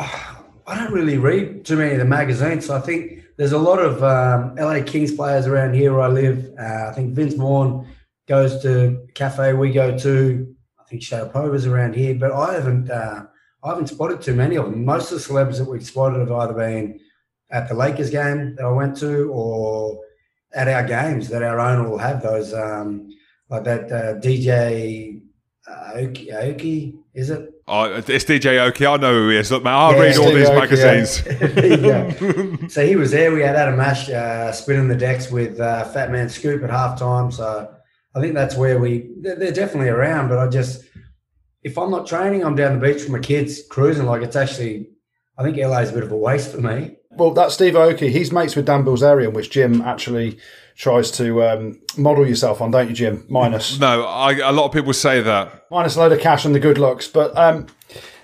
[SPEAKER 7] I don't really read too many of the magazines, so I think there's a lot of um, LA Kings players around here where I live. Uh, I think Vince Vaughn goes to cafe we go to. I think Sharapova's around here, but I haven't. Uh, I haven't spotted too many of them. Most of the celebs that we've spotted have either been at the Lakers game that I went to, or at our games that our owner will have those, um, like that uh, DJ uh, Aoki, Aoki, is it?
[SPEAKER 2] Oh, it's DJ Oki. I know who he is. Look, man, I yeah, read all these Oki,
[SPEAKER 7] magazines. Yeah. so he was there. We had Adam Ash uh, spinning the decks with uh, Fat Man Scoop at halftime. So I think that's where we. They're, they're, definitely around, but I just, if I'm not training, I'm down the beach with my kids cruising. Like it's actually, I think LA is a bit of a waste for me.
[SPEAKER 4] Well, that's Steve Aoki. He's mates with Dan Bilzerian, which Jim actually tries to um, model yourself on, don't you, Jim? Minus.
[SPEAKER 2] No, I, a lot of people say that.
[SPEAKER 4] Minus a load of cash and the good looks. But, um,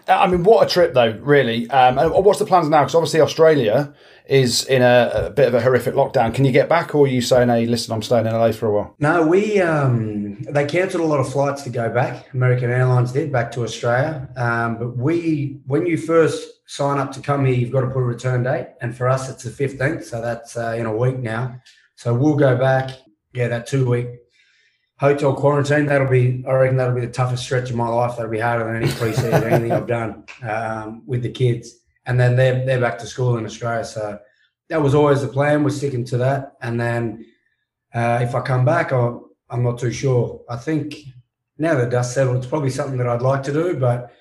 [SPEAKER 4] I mean, what a trip, though, really. Um, what's the plans now? Because obviously Australia is in a, a, bit of a horrific lockdown. Can you get back, or are you saying, hey, listen, I'm staying in LA for a while?
[SPEAKER 7] No, we um, they cancelled a lot of flights to go back. American Airlines did back to Australia. Um, but we, when you first sign up to come here, you've got to put a return date. And for us, it's the 15th. So that's uh, in a week now. So we'll go back. Yeah, that two week hotel quarantine. That'll be, I reckon, that'll be the toughest stretch of my life. That'll be harder than any preseason, anything I've done um, with the kids. And then they're they're back to school in Australia. So that was always the plan. We're sticking to that. And then uh, if I come back, i I'm not too sure. I think now that dust settled, it's probably something that I'd like to do. But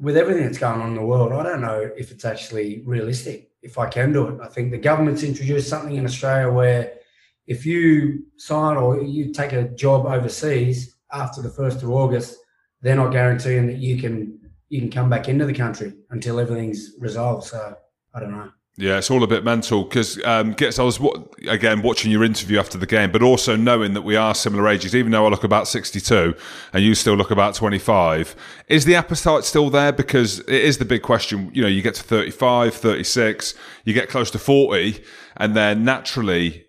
[SPEAKER 7] with everything that's going on in the world, I don't know if it's actually realistic. If I can do it, I think the government's introduced something in Australia where if you sign or you take a job overseas after the first of August, they're not guaranteeing that you can you can come back into the country until everything's resolved. So I don't know.
[SPEAKER 2] Yeah, it's all a bit mental because um, Gits. I was again watching your interview after the game, but also knowing that we are similar ages. Even though I look about sixty-two and you still look about twenty-five, is the appetite still there? Because it is the big question. You know, you get to 35, 36, you get close to forty, and then naturally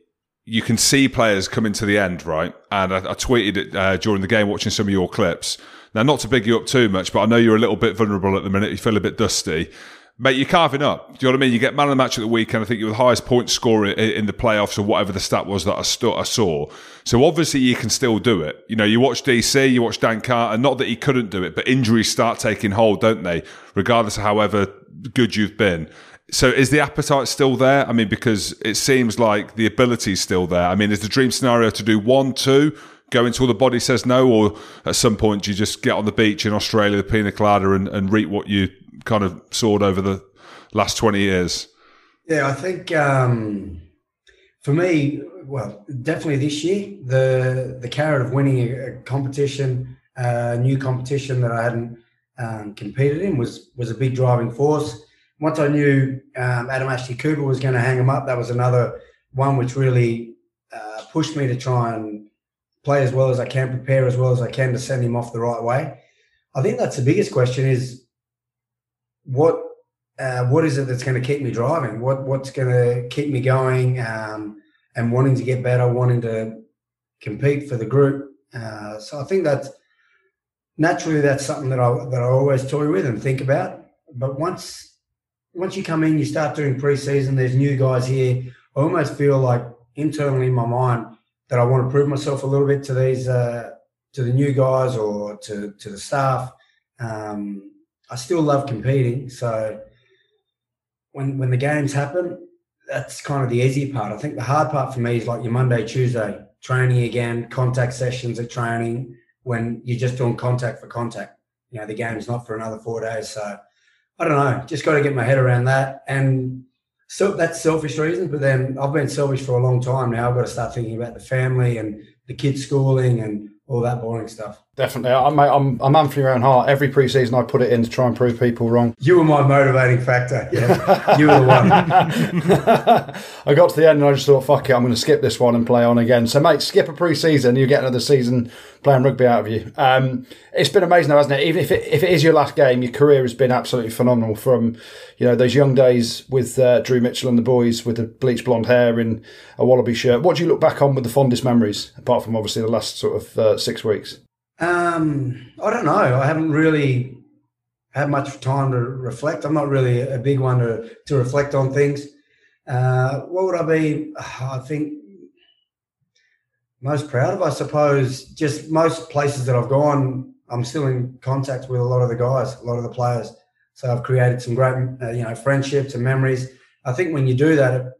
[SPEAKER 2] you can see players coming to the end, right? And I, I tweeted it uh, during the game, watching some of your clips. Now, not to big you up too much, but I know you're a little bit vulnerable at the minute. You feel a bit dusty. Mate, you're carving up. Do you know what I mean? You get man of the match at the weekend. I think you're the highest point scorer in the playoffs or whatever the stat was that I, st- I saw. So obviously you can still do it. You know, you watch DC, you watch Dan Carter, not that he couldn't do it, but injuries start taking hold, don't they? Regardless of however good you've been. So is the appetite still there? I mean, because it seems like the ability is still there. I mean, is the dream scenario to do one, two, go until the body says no, or at some point you just get on the beach in Australia, the pina colada, and, and reap what you kind of soared over the last 20 years?
[SPEAKER 7] Yeah, I think um, for me, well, definitely this year, the the carrot of winning a, competition, a new competition that I hadn't um, competed in was was a big driving force once I knew um, Adam Ashley Cooper was going to hang him up, that was another one which really uh, pushed me to try and play as well as I can, prepare as well as I can to send him off the right way. I think that's the biggest question: is what uh, what is it that's going to keep me driving? What what's going to keep me going um, and wanting to get better, wanting to compete for the group? Uh, so I think that naturally that's something that I that I always toy with and think about. But once once you come in, you start doing preseason. There's new guys here. I almost feel like internally in my mind, that I want to prove myself a little bit to these uh, to the new guys or to to the staff. Um, I still love competing, so when when the games happen, that's kind of the easy part. I think the hard part for me is like your Monday, Tuesday training again, contact sessions at training when you're just doing contact for contact. You know, the game's not for another four days. So I don't know. Just got to get my head around that. And so that's selfish reasons. But then I've been selfish for a long time now. I've got to start thinking about the family and the kids' schooling and all that boring stuff.
[SPEAKER 4] Definitely, I'm I'm I'm for your own heart. Every preseason, I put it in to try and prove people wrong.
[SPEAKER 7] You were my motivating factor. Yeah, you were the one.
[SPEAKER 4] I got to the end and I just thought, fuck it, I'm going to skip this one and play on again. So, mate, skip a preseason, you get another season playing rugby out of you. Um, it's been amazing, though, hasn't it? Even if it, if it is your last game, your career has been absolutely phenomenal. From you know those young days with uh, Drew Mitchell and the boys with the bleached blonde hair in a Wallaby shirt. What do you look back on with the fondest memories, apart from obviously the last sort of uh, six weeks?
[SPEAKER 7] Um, I don't know. I haven't really had much time to reflect. I'm not really a big one to, to reflect on things. Uh, what would I be? I think most proud of, I suppose, just most places that I've gone, I'm still in contact with a lot of the guys, a lot of the players. So I've created some great, uh, you know, friendships and memories. I think when you do that,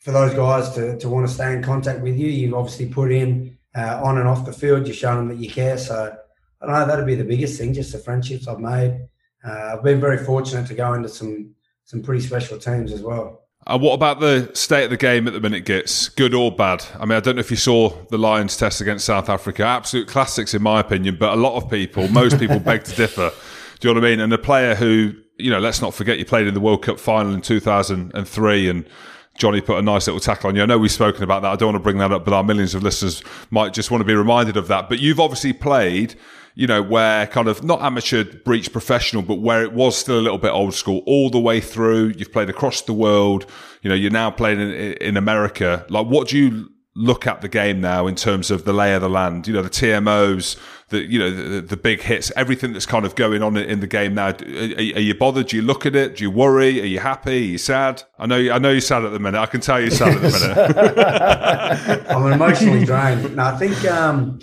[SPEAKER 7] for those guys to, to want to stay in contact with you, you've obviously put in uh, on and off the field. You're showing them that you care. So I know. That'd be the biggest thing. Just the friendships I've made. Uh, I've been very fortunate to go into some some pretty special teams as well.
[SPEAKER 2] Uh, what about the state of the game at the minute, Gits? Good or bad? I mean, I don't know if you saw the Lions test against South Africa. Absolute classics, in my opinion, but a lot of people, most people beg to differ. Do you know what I mean? And a player who, you know, let's not forget you played in the World Cup final in 2003 and Johnny put a nice little tackle on you. I know we've spoken about that. I don't want to bring that up, but our millions of listeners might just want to be reminded of that. But you've obviously played, you know, where kind of not amateur breach professional, but where it was still a little bit old school all the way through. You've played across the world. You know, you're now playing in, in America. Like, what do you look at the game now in terms of the lay of the land? You know, the TMOs, the you know the, the big hits, everything that's kind of going on in the game now. Are, are, you bothered? Do you look at it? Do you worry? Are you happy? Are you sad? I know. I know you're sad at the minute. I can tell you're sad at the
[SPEAKER 7] minute. I'm emotionally drained. No, I think. Um,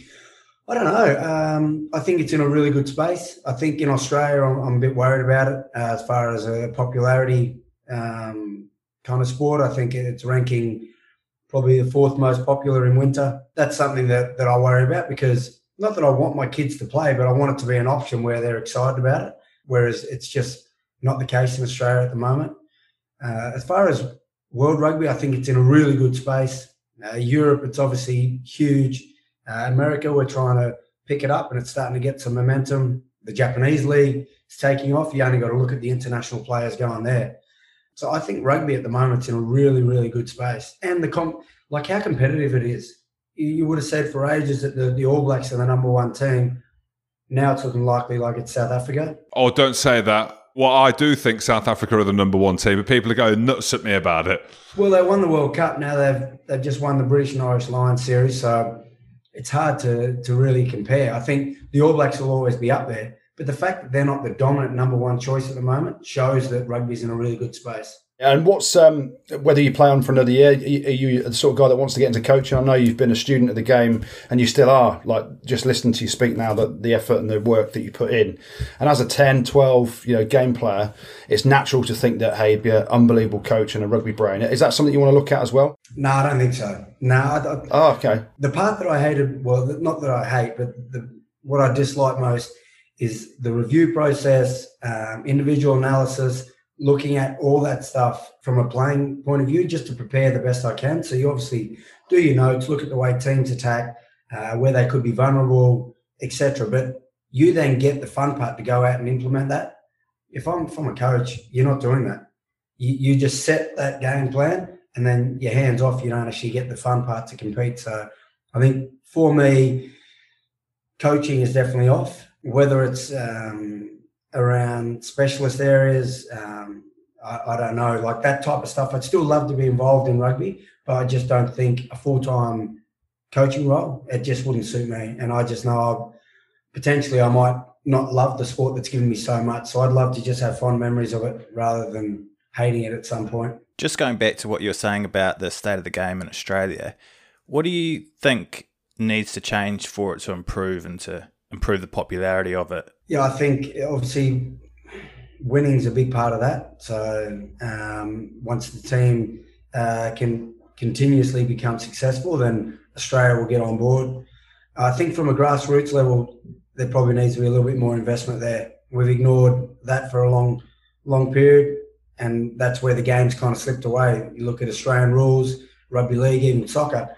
[SPEAKER 7] I don't know. Um, I think it's in a really good space. I think in Australia, I'm, I'm a bit worried about it uh, as far as a popularity um, kind of sport. I think it's ranking probably the fourth most popular in winter. That's something that, that I worry about because not that I want my kids to play, but I want it to be an option where they're excited about it. Whereas it's just not the case in Australia at the moment. Uh, as far as world rugby, I think it's in a really good space. Uh, Europe, it's obviously huge. Uh, America, we're trying to pick it up and it's starting to get some momentum. The Japanese league is taking off. You only got to look at the international players going there. So I think rugby at the moment is in a really, really good space. And the com- like how competitive it is. You would have said for ages that the, the All Blacks are the number one team. Now it's looking likely like it's South Africa.
[SPEAKER 2] Oh, don't say that. Well, I do think South Africa are the number one team, but people are going nuts at me about it.
[SPEAKER 7] Well, they won the World Cup. Now they've they've just won the British and Irish Lions series, so it's hard to to really compare. I think the All Blacks will always be up there. But the fact that they're not the dominant number one choice at the moment shows that rugby's in a really good space.
[SPEAKER 4] And what's um, whether you play on for another year? Are you the sort of guy that wants to get into coaching? I know you've been a student of the game, and you still are. Like just listening to you speak now, that the effort and the work that you put in, and as a 10, 12, you know, game player, it's natural to think that hey, be an unbelievable coach and a rugby brain. Is that something you want to look at as well?
[SPEAKER 7] No, I don't think so. No. I,
[SPEAKER 4] oh, okay.
[SPEAKER 7] The part that I hated, well, not that I hate, but the, what I dislike most is the review process, um, individual analysis, looking at all that stuff from a playing point of view, just to prepare the best I can. So you obviously do your notes, look at the way teams attack, uh, where they could be vulnerable, etc. But you then get the fun part to go out and implement that. If I'm from a coach, you're not doing that. You, you just set that game plan and then your hands off. You don't actually get the fun part to compete. So I think for me, coaching is definitely off whether it's um, around specialist areas, um, I, I, don't know, like that type of stuff. I'd still love to be involved in rugby, but I just don't think a full time coaching role it just wouldn't suit me. And I just know I'll, potentially I might not love the sport that's given me so much. So I'd love to just have fond memories of it rather than hating it at some point.
[SPEAKER 3] Just going back to what you were saying about the state of the game in Australia What do you think needs to change for it to improve and to improve the popularity of it?
[SPEAKER 7] Yeah, I think obviously winning's a big part of that. So um, once the team uh, can continuously become successful, then Australia will get on board. I think from a grassroots level, there probably needs to be a little bit more investment there. We've ignored that for a long, long period, and that's where the game's kind of slipped away. You look at Australian rules, rugby league, even soccer.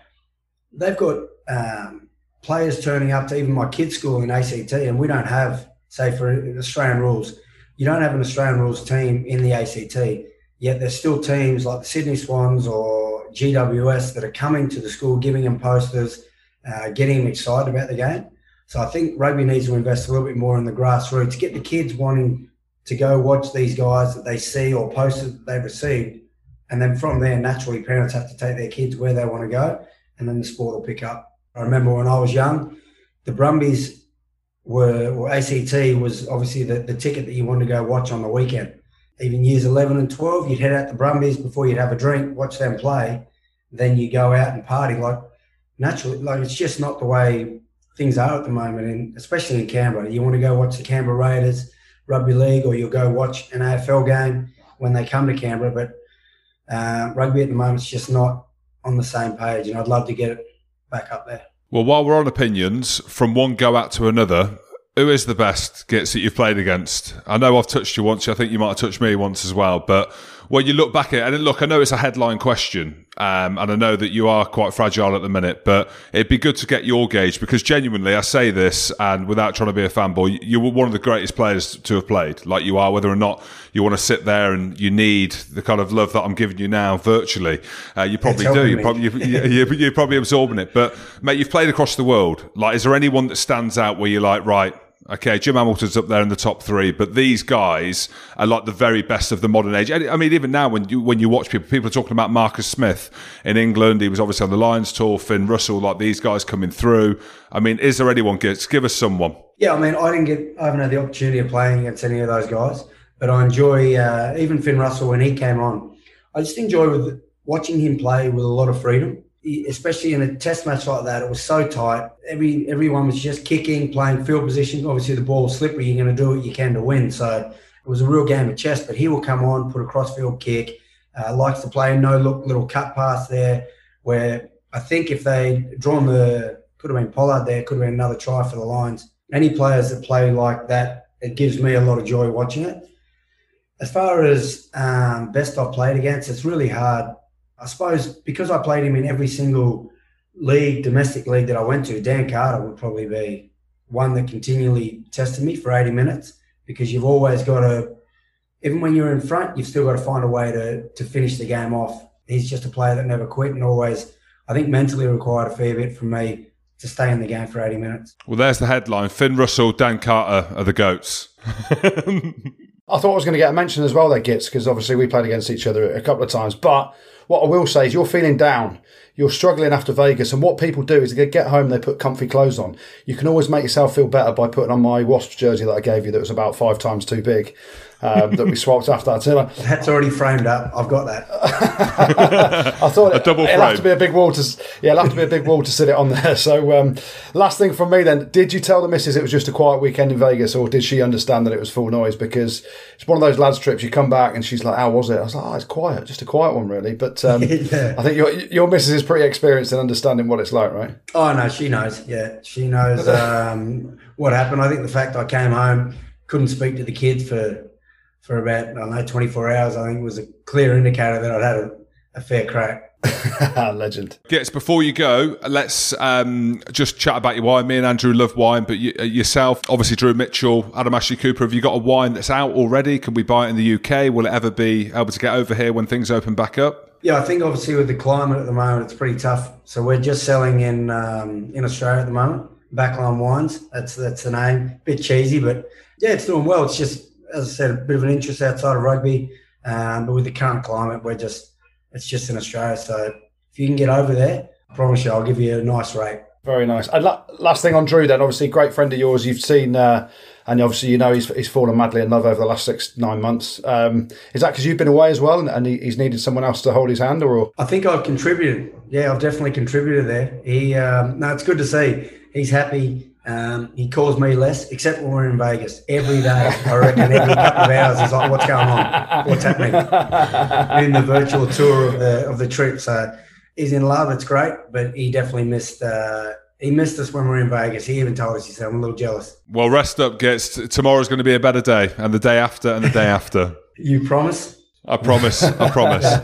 [SPEAKER 7] They've got um, players turning up to even my kids' school in ACT, and we don't have, say, for Australian rules, you don't have an Australian rules team in the ACT. Yet there's still teams like the Sydney Swans or GWS that are coming to the school, giving them posters, uh, getting them excited about the game. So I think rugby needs to invest a little bit more in the grassroots, get the kids wanting to go watch these guys that they see or posters that they've received. And then from there, naturally, parents have to take their kids where they want to go, and then the sport will pick up. I remember when I was young, the Brumbies were, or ACT was obviously the, the ticket that you wanted to go watch on the weekend. Even years 11 and 12, you'd head out to Brumbies before you'd have a drink, watch them play. Then you go out and party. Like, naturally, like it's just not the way things are at the moment, and especially in Canberra. You want to go watch the Canberra Raiders rugby league, or you'll go watch an AFL game when they come to Canberra. But uh, rugby at the moment is just not on the same page, and I'd love to get it back up there.
[SPEAKER 2] Well, while we're on opinions, from one go out to another, who is the best gets that you've played against? I know I've touched you once. I think you might have touched me once as well. But when you look back at it, and look, I know it's a headline question, um, and I know that you are quite fragile at the minute, but it'd be good to get your gauge because genuinely, I say this, and without trying to be a fanboy, you were one of the greatest players to have played, like you are, whether or not you want to sit there and you need the kind of love that I'm giving you now virtually. Uh, you probably do. You're probably, you, you're probably absorbing it. But, mate, you've played across the world. Like, is there anyone that stands out where you're like, right, Okay, Jim Hamilton's up there in the top three, but these guys are like the very best of the modern age. I mean, even now when you when you watch people, people are talking about Marcus Smith in England. He was obviously on the Lions tour. Finn Russell, like these guys coming through. I mean, is there anyone? Give, give us someone.
[SPEAKER 7] Yeah, I mean, I didn't get, I haven't had the opportunity of playing against any of those guys, but I enjoy uh, even Finn Russell when he came on. I just enjoy with watching him play with a lot of freedom especially in a test match like that, it was so tight. Every everyone was just kicking, playing field position. Obviously, the ball was slippery. You're going to do what you can to win. So it was a real game of chess. But he will come on, put a crossfield kick. Uh, likes to play a no look little cut pass there. Where I think if they drawn the could have been Pollard there, could have been another try for the Lions. Any players that play like that, it gives me a lot of joy watching it. As far as um, best I've played against, it's really hard I suppose because I played him in every single league, domestic league that I went to, Dan Carter would probably be one that continually tested me for 80 minutes because you've always got to, even when you're in front, you've still got to find a way to, to finish the game off. He's just a player that never quit and always, I think, mentally required a fair bit from me to stay in the game for 80 minutes.
[SPEAKER 2] Well, there's the headline Finn Russell, Dan Carter are the GOATs.
[SPEAKER 4] I thought I was going to get a mention as well there, Gits, because obviously we played against each other a couple of times. But what I will say is you're feeling down. You're struggling after Vegas. And what people do is they get home, they put comfy clothes on. You can always make yourself feel better by putting on my Wasps jersey that I gave you that was about five times too big um, that we swapped after that. So,
[SPEAKER 7] That's already framed up. I've got that.
[SPEAKER 4] I thought
[SPEAKER 2] a double
[SPEAKER 4] it,
[SPEAKER 2] frame.
[SPEAKER 4] will have to be a big wall to yeah, it'll have to be a big wall to sit it on there. So, um, last thing from me then, did you tell the missus it was just a quiet weekend in Vegas, or did she understand that it was full noise? Because it's one of those lads trips. You come back and she's like, "How was it?" I was like, "Oh, it's quiet, just a quiet one, really." But um, yeah. I think your your missus is pretty experienced in understanding what it's like, right?
[SPEAKER 7] Oh no, she knows. Yeah, she knows um, what happened. I think the fact I came home, couldn't speak to the kids for for about I don't know 24 hours. I think was a clear indicator that I'd had a, a fair crack.
[SPEAKER 4] Legend.
[SPEAKER 2] Yes, before you go, let's um, just chat about your wine. Me and Andrew love wine, but you, uh, yourself, obviously Drew Mitchell, Adam Ashley Cooper. Have you got a wine that's out already? Can we buy it in the UK? Will it ever be able to get over here when things open back up?
[SPEAKER 7] Yeah, I think obviously with the climate at the moment, it's pretty tough. So we're just selling in um, in Australia at the moment. Backline Wines, that's that's the name. Bit cheesy, but yeah, it's doing well. It's just as I said, a bit of an interest outside of rugby. Um, but with the current climate, we're just it's just in Australia. So if you can get over there, I promise you, I'll give you a nice rate.
[SPEAKER 4] Very nice. And la- last thing on Drew, then obviously great friend of yours. You've seen, uh, and obviously you know he's he's fallen madly in love over the last six nine months. Um, is that because you've been away as well, and, and he, he's needed someone else to hold his hand, or?
[SPEAKER 7] I think I've contributed. Yeah, I've definitely contributed there. He, um, no, it's good to see. He's happy. Um, he calls me less, except when we're in Vegas. Every day, I reckon every couple of hours, he's like, "What's going on? What's happening?" in the virtual tour of the of the trip. So he's in love. It's great, but he definitely missed. Uh, he missed us when we were in Vegas. He even told us, he said, I'm a little jealous.
[SPEAKER 2] Well, rest up, Gits tomorrow's going to be a better day, and the day after, and the day after.
[SPEAKER 7] You promise?
[SPEAKER 2] I promise. I promise.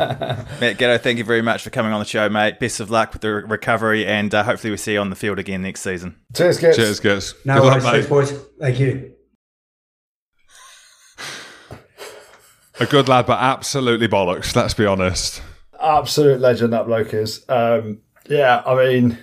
[SPEAKER 3] Matt Giteau, thank you very much for coming on the show, mate. Best of luck with the recovery, and uh, hopefully we see you on the field again next season.
[SPEAKER 4] Cheers, guys.
[SPEAKER 2] Cheers, guys.
[SPEAKER 7] No
[SPEAKER 2] Good
[SPEAKER 7] worries,
[SPEAKER 2] luck,
[SPEAKER 7] thanks,
[SPEAKER 2] mate.
[SPEAKER 7] boys. Thank you.
[SPEAKER 2] A good lad, but absolutely bollocks. Let's be honest.
[SPEAKER 4] Absolute legend that bloke is. Um, yeah, I mean,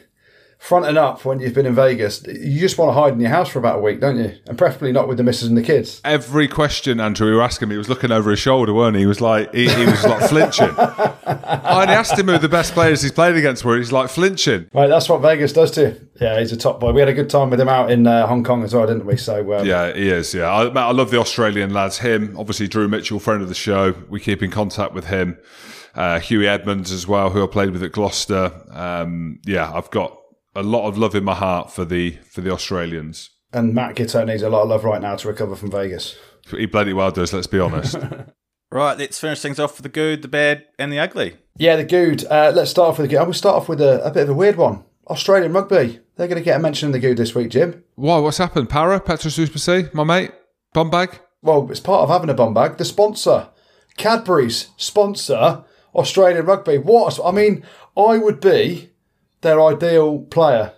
[SPEAKER 4] fronting up when you've been in Vegas, you just want to hide in your house for about a week, don't you? And preferably not with the missus and the kids.
[SPEAKER 2] Every question Andrew we were asking me, he was looking over his shoulder, weren't he? He was like, he, he was like flinching. I only asked him who the best players he's played against were. He's like flinching.
[SPEAKER 4] Right, that's what Vegas does to you. Yeah, he's a top boy. We had a good time with him out in uh, Hong Kong as well, didn't we? So um,
[SPEAKER 2] Yeah, he is. Yeah, I, I love the Australian lads. Him, obviously, Drew Mitchell, friend of the show. We keep in contact with him. Uh, Huey Edmonds as well, who I played with at Gloucester. Um, yeah, I've got a lot of love in my heart for the for the Australians.
[SPEAKER 4] and Matt Giteau needs a lot of love right now to recover from Vegas.
[SPEAKER 2] He bloody well does. Let's be honest.
[SPEAKER 3] Right, let's finish things off with the good, the bad, and the ugly.
[SPEAKER 4] Yeah, the good. Uh, let's start off with the good. I'm going to start off with a, a bit of a weird one. Australian rugby. They're going to get a mention in the good this week, Jim.
[SPEAKER 2] Why? What's happened? Para Petra Supersea, my mate, bum bag.
[SPEAKER 4] Well, it's part of having a bum bag. The sponsor, Cadbury's sponsor, Australian rugby. What? I mean, I would be their ideal player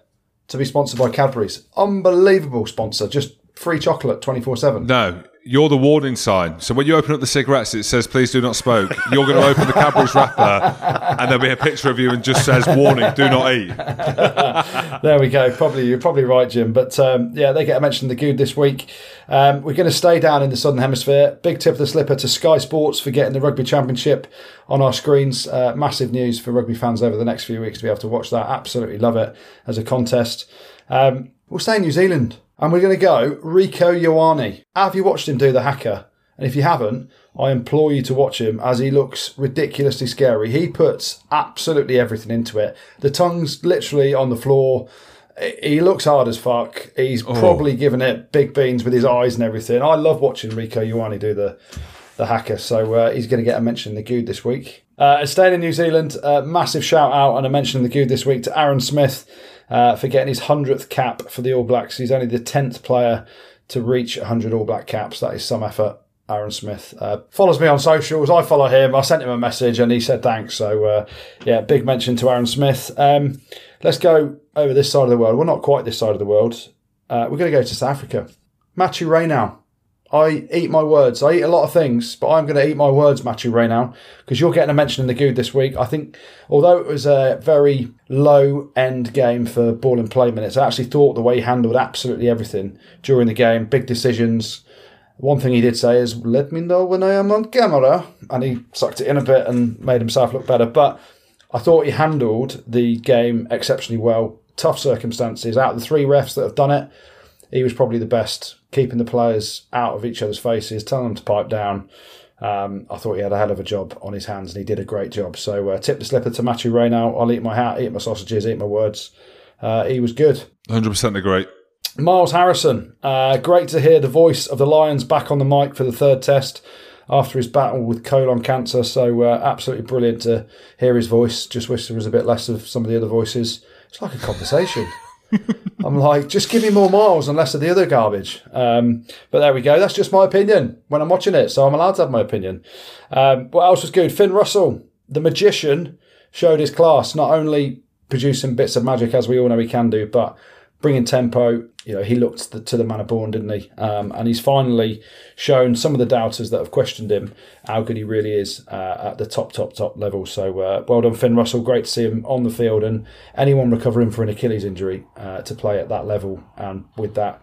[SPEAKER 4] to be sponsored by Cadbury's. Unbelievable sponsor. Just free chocolate 24 7.
[SPEAKER 2] No, you're the warning sign. So when you open up the cigarettes, it says "Please do not smoke." You're going to open the Cadbury's wrapper, and there'll be a picture of you and just says "Warning: Do not eat."
[SPEAKER 4] There we go. Probably you're probably right, Jim. But um, yeah, they get a mention in the good this week. Um, we're going to stay down in the southern hemisphere. Big tip of the slipper to Sky Sports for getting the rugby championship on our screens. Uh, massive news for rugby fans over the next few weeks to be able to watch that. Absolutely love it as a contest. Um, we'll stay in New Zealand and we're going to go Rieko Ioane. Have you watched him do the haka? And if you haven't, I implore you to watch him as he looks ridiculously scary. He puts absolutely everything into it. The tongue's literally on the floor. He looks hard as fuck. He's probably given it big beans with his eyes and everything. I love watching Rieko Ioane do the the haka. So uh, he's going to get a mention in the good this week. Uh, staying in New Zealand, uh, massive shout out and a mention in the good this week to Aaron Smith uh, for getting his 100th cap for the All Blacks. He's only the 10th player to reach 100 All Black caps. That is some effort. Aaron Smith uh, follows me on socials. I follow him. I sent him a message and he said thanks. So, uh, yeah, big mention to Aaron Smith. Um, let's go over this side of the world. We're well, not quite this side of the world. Uh, we're going to go to South Africa. Mathieu Raynal. I eat my words. I eat a lot of things, but I'm going to eat my words, Mathieu Raynal, because you're getting a mention in the good this week. I think, although it was a very low end game for ball and play minutes, I actually thought the way he handled absolutely everything during the game, big decisions. One thing he did say is, let me know when I am on camera. And he sucked it in a bit and made himself look better. But I thought he handled the game exceptionally well. Tough circumstances. Out of the three refs that have done it, he was probably the best, keeping the players out of each other's faces, telling them to pipe down. Um, I thought he had a hell of a job on his hands, and he did a great job. So, uh, tip the slipper to Mathieu Raynal. I'll eat my hat, eat my sausages, eat my words. Uh, he was good.
[SPEAKER 2] 100% agree.
[SPEAKER 4] Miles Harrison, uh, great to hear the voice of the Lions back on the mic for the third test after his battle with colon cancer. So, uh, absolutely brilliant to hear his voice. Just wish there was a bit less of some of the other voices. It's like a conversation. I'm like, just give me more miles and less of the other garbage. Um, but there we go. That's just my opinion when I'm watching it. So I'm allowed to have my opinion. Um, what else was good? Finn Russell, the magician, showed his class, not only producing bits of magic as we all know he can do, but bringing tempo. You know, he looked to the, to the man of born, didn't he? Um, and he's finally shown some of the doubters that have questioned him how good he really is uh, at the top, top, top level. So uh, well done, Finn Russell. Great to see him on the field and anyone recovering from an Achilles injury uh, to play at that level and with that.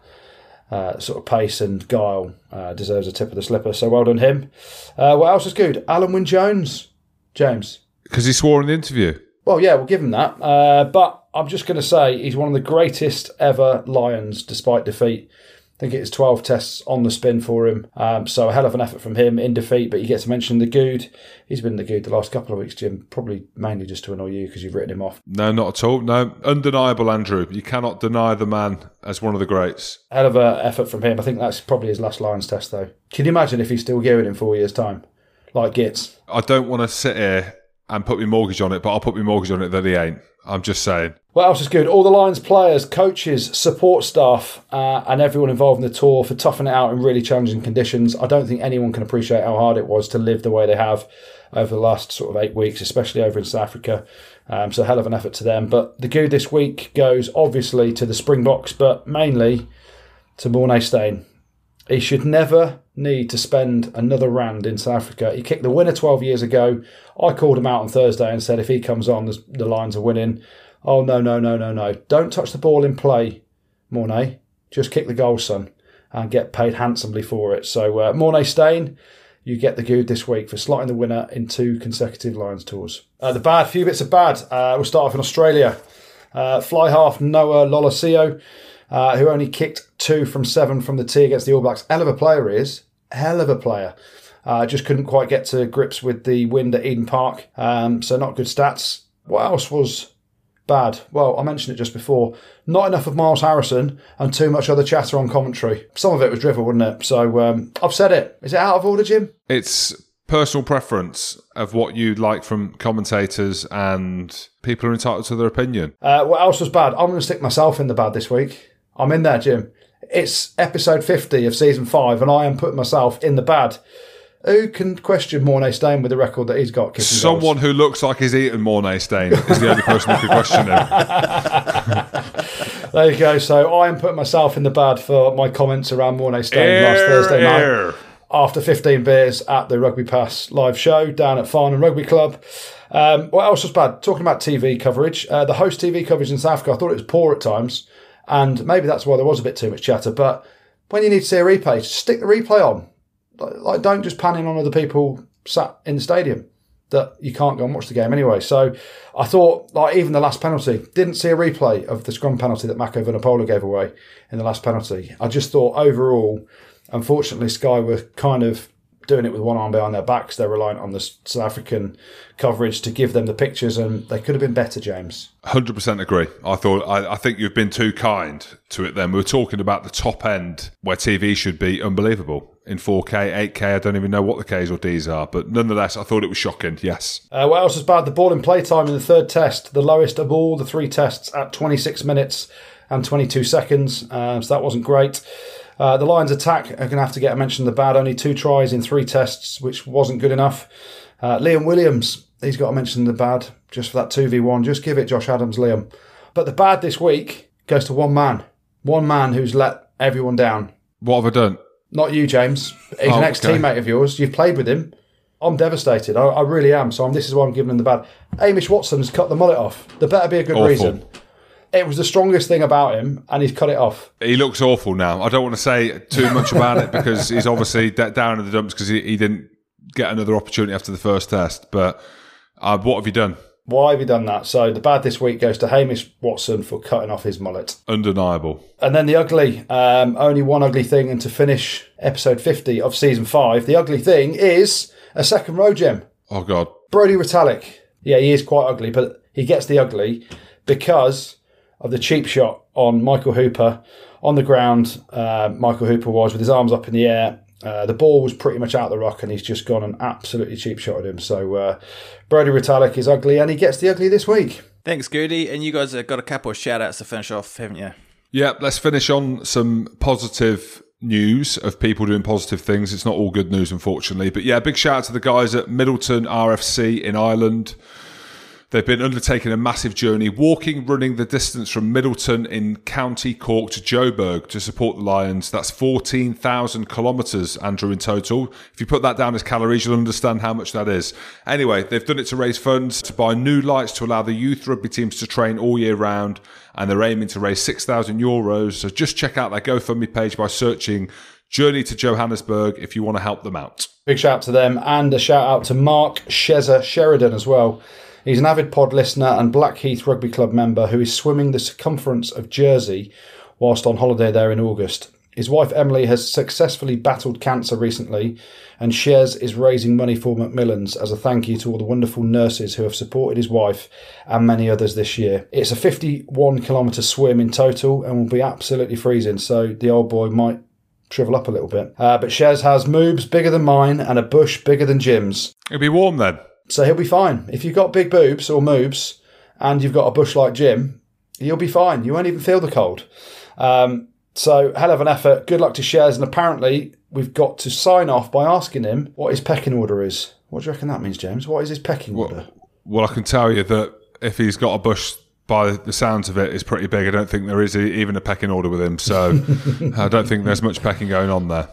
[SPEAKER 4] Uh, sort of pace and guile uh, deserves a tip of the slipper. So well done him. Uh, what else is good? Alun Wyn Jones, James.
[SPEAKER 2] Because he swore in the interview.
[SPEAKER 4] Well, yeah, we'll give him that. Uh, but I'm just going to say he's one of the greatest ever Lions, despite defeat. I think it's 12 tests on the spin for him. Um, so a hell of an effort from him in defeat, but you get to mention the good. He's been the good the last couple of weeks, Jim. Probably mainly just to annoy you because you've written him off.
[SPEAKER 2] No, not at all. No, undeniable, Andrew. You cannot deny the man as one of the greats.
[SPEAKER 4] Hell of an effort from him. I think that's probably his last Lions test, though. Can you imagine if he's still gearing in four years' time? Like Gits.
[SPEAKER 2] I don't want to sit here and put my mortgage on it, but I'll put my mortgage on it that he ain't. I'm just saying.
[SPEAKER 4] What else is good? All the Lions players, coaches, support staff, uh, and everyone involved in the tour for toughing it out in really challenging conditions. I don't think anyone can appreciate how hard it was to live the way they have over the last sort of eight weeks, especially over in South Africa. Um, so, hell of an effort to them. But the good this week goes obviously to the Springboks, but mainly to Morné Steyn. He should never need to spend another rand in South Africa. He kicked the winner 12 years ago. I called him out on Thursday and said if he comes on, the Lions are winning. Oh, no, no, no, no, no. Don't touch the ball in play, Morné. Just kick the goal, son, and get paid handsomely for it. So, uh, Morné Steyn, you get the good this week for slotting the winner in two consecutive Lions tours. Uh, the bad, few bits of bad. Uh, we'll start off in Australia. Uh, fly half Noah Lolesio, uh, who only kicked two from seven from the tee against the All Blacks. Hell of a player he is. Hell of a player. Uh, just couldn't quite get to grips with the wind at Eden Park. Um, so not good stats. What else was bad? Well, I mentioned it just before. Not enough of Miles Harrison and too much other chatter on commentary. Some of it was drivel, wasn't it? So um, I've said it. Is it out of order, Jim?
[SPEAKER 2] It's personal preference of what you'd like from commentators, and people are entitled to their opinion.
[SPEAKER 4] Uh, what else was bad? I'm going to stick myself in the bad this week. I'm in there, Jim. It's episode 50 of season five, and I am putting myself in the bad. Who can question Morné Steyn with the record that he's got? kicking
[SPEAKER 2] Someone
[SPEAKER 4] goals?
[SPEAKER 2] who looks like he's eaten Morné Steyn is the only person who could question him.
[SPEAKER 4] There you go. So I am putting myself in the bad for my comments around Morné Steyn last Thursday night.
[SPEAKER 2] Air.
[SPEAKER 4] after 15 beers at the Rugby Pass live show down at Farnham Rugby Club. Um, what else was bad? Talking about TV coverage, uh, the host TV coverage in South Africa, I thought it was poor at times, and maybe that's why there was a bit too much chatter. But when you need to see a replay, stick the replay on. Like, don't just pan in on other people sat in the stadium that you can't go and watch the game anyway. So I thought, like, even the last penalty, didn't see a replay of the scrum penalty that Mako Vunipola gave away in the last penalty. I just thought overall, unfortunately, Sky were kind of doing it with one arm behind their backs. They're reliant on the South African coverage to give them the pictures, and they could have been better, James.
[SPEAKER 2] Hundred percent agree. I thought I, I think you've been too kind to it. Then we were talking about the top end where TV should be unbelievable in 4K, 8K. I don't even know what the Ks or Ds are, but nonetheless, I thought it was shocking. Yes,
[SPEAKER 4] Uh, what else is bad? The ball in play time in the third test, the lowest of all the three tests at 26 minutes and 22 seconds. Uh, so that wasn't great. Uh, the Lions attack are going to have to get a mention of the bad. Only two tries in three tests, which wasn't good enough. Uh, Liam Williams, he's got to mention the bad just for that 2v1. Just give it Josh Adams, Liam. But the bad this week goes to one man. One man who's let everyone down.
[SPEAKER 2] what have I done?
[SPEAKER 4] Not you, James. He's
[SPEAKER 2] Oh,
[SPEAKER 4] an ex teammate of yours. You've played with him. I'm devastated. I, I really am. So I'm, this is why I'm giving him the bad. Hamish Watson's cut the mullet off. There better be a good
[SPEAKER 2] Awful.
[SPEAKER 4] reason. It was the strongest thing about him, and he's cut it off.
[SPEAKER 2] He looks awful now. I don't want to say too much about it because he's obviously down in the dumps because he, he didn't get another opportunity after the first test. But uh, what have you done?
[SPEAKER 4] Why have you done that? So the bad this week goes to Hamish Watson for cutting off his mullet.
[SPEAKER 2] Undeniable.
[SPEAKER 4] And then the ugly, um, only one ugly thing, and to finish episode 50 of season five, the ugly thing is a second row gem.
[SPEAKER 2] Oh God.
[SPEAKER 4] Brodie Retallick. Yeah, he is quite ugly, but he gets the ugly because of the cheap shot on Michael Hooper on the ground. Uh, Michael Hooper was with his arms up in the air. Uh, the ball was pretty much out of the rock, and he's just gone and absolutely cheap shot at him. So uh, Brodie Retallick is ugly, and he gets the ugly this week.
[SPEAKER 3] Thanks, Goody. And you guys have got a couple of shout outs to finish off, haven't you?
[SPEAKER 2] Yeah, let's finish on some positive news of people doing positive things. It's not all good news, unfortunately. But yeah, big shout out to the guys at Midleton RFC in Ireland. They've been undertaking a massive journey, walking, running the distance from Midleton in County Cork to Joburg to support the Lions. That's 14,000 kilometres, Andrew, in total. If you put that down as calories, you'll understand how much that is. Anyway, they've done it to raise funds to buy new lights to allow the youth rugby teams to train all year round, and they're aiming to raise 6,000 euros. So just check out their GoFundMe page by searching Journey to Johannesburg if you want to help them out.
[SPEAKER 4] Big shout out to them, and a shout out to Mark Sheza Sheridan as well. He's an avid pod listener and Blackheath Rugby Club member who is swimming the circumference of Jersey whilst on holiday there in August. His wife Emily has successfully battled cancer recently, and Shez is raising money for Macmillan's as a thank you to all the wonderful nurses who have supported his wife and many others this year. It's a 51 kilometre swim in total and will be absolutely freezing, so the old boy might shrivel up a little bit. Uh, but Shez has moobs bigger than mine and a bush bigger than Jim's.
[SPEAKER 2] It'll be warm then.
[SPEAKER 4] So he'll be fine. If you've got big boobs or moobs and you've got a bush like Jim, you'll be fine. You won't even feel the cold. Um, so, hell of an effort. Good luck to Shez. And apparently, we've got to sign off by asking him what his pecking order is. What do you reckon that means, James? What is his pecking
[SPEAKER 2] Well,
[SPEAKER 4] order?
[SPEAKER 2] well, I can tell you that if he's got a bush, by the sounds of it, it, is pretty big. I don't think there is even a pecking order with him. So I don't think there's much pecking going on there.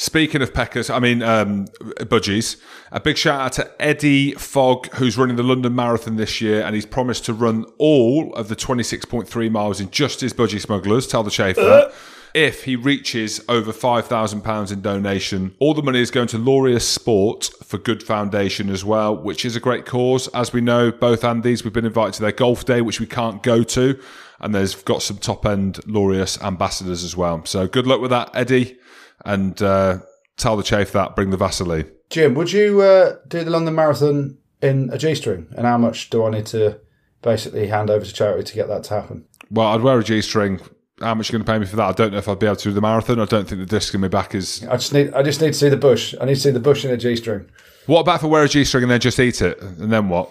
[SPEAKER 2] Speaking of peckers, I mean um, budgies. A big shout out to Eddie Fogg, who's running the London Marathon this year, and he's promised to run all of the 26.3 miles in just his budgie smugglers. Tell the chafe that. If he reaches over £5,000 in donation, all the money is going to Laureus Sport for Good Foundation as well, which is a great cause. As we know, both Andys, we've been invited to their golf day, which we can't go to. And there's got some top end Laureus ambassadors as well. So good luck with that, Eddie. And uh, tell the chafe that, bring the Vaseline.
[SPEAKER 4] Jim, would you uh, do the London Marathon in a G string? And how much do I need to basically hand over to charity to get that to happen?
[SPEAKER 2] Well, I'd wear a G string. How much are you going to pay me for that? I don't know if I'd be able to do the marathon. I don't think the disc in my back is.
[SPEAKER 4] I just need I just need to see the bush. I need to see the bush in a G string.
[SPEAKER 2] What about if I wear a G string and then just eat it? And then what?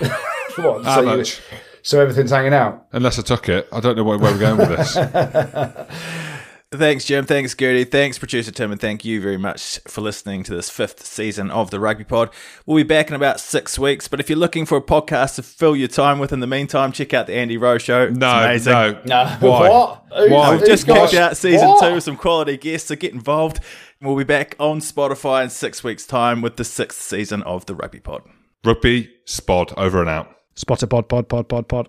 [SPEAKER 4] What?
[SPEAKER 2] How
[SPEAKER 4] so, you-
[SPEAKER 2] much?
[SPEAKER 4] so everything's hanging out.
[SPEAKER 2] Unless I took it. I don't know where, where we're going with this.
[SPEAKER 3] Thanks, Jim. Thanks, Gertie. Thanks, producer Tim, and thank you very much for listening to this fifth season of the Rugby Pod. We'll be back in about six weeks, but if you're looking for a podcast to fill your time with in the meantime, check out the Andy Rowe Show.
[SPEAKER 2] No,
[SPEAKER 3] amazing.
[SPEAKER 2] no.
[SPEAKER 4] No.
[SPEAKER 2] Why?
[SPEAKER 4] What?
[SPEAKER 2] Why?
[SPEAKER 3] We've just
[SPEAKER 4] who's
[SPEAKER 3] kicked
[SPEAKER 4] got-
[SPEAKER 3] out season
[SPEAKER 4] What?
[SPEAKER 3] two with some quality guests, so get involved. We'll be back on Spotify in six weeks' time with the sixth season of the Rugby Pod.
[SPEAKER 2] Rugby, spod, over and out.
[SPEAKER 4] Spotter pod pod pod pod pod.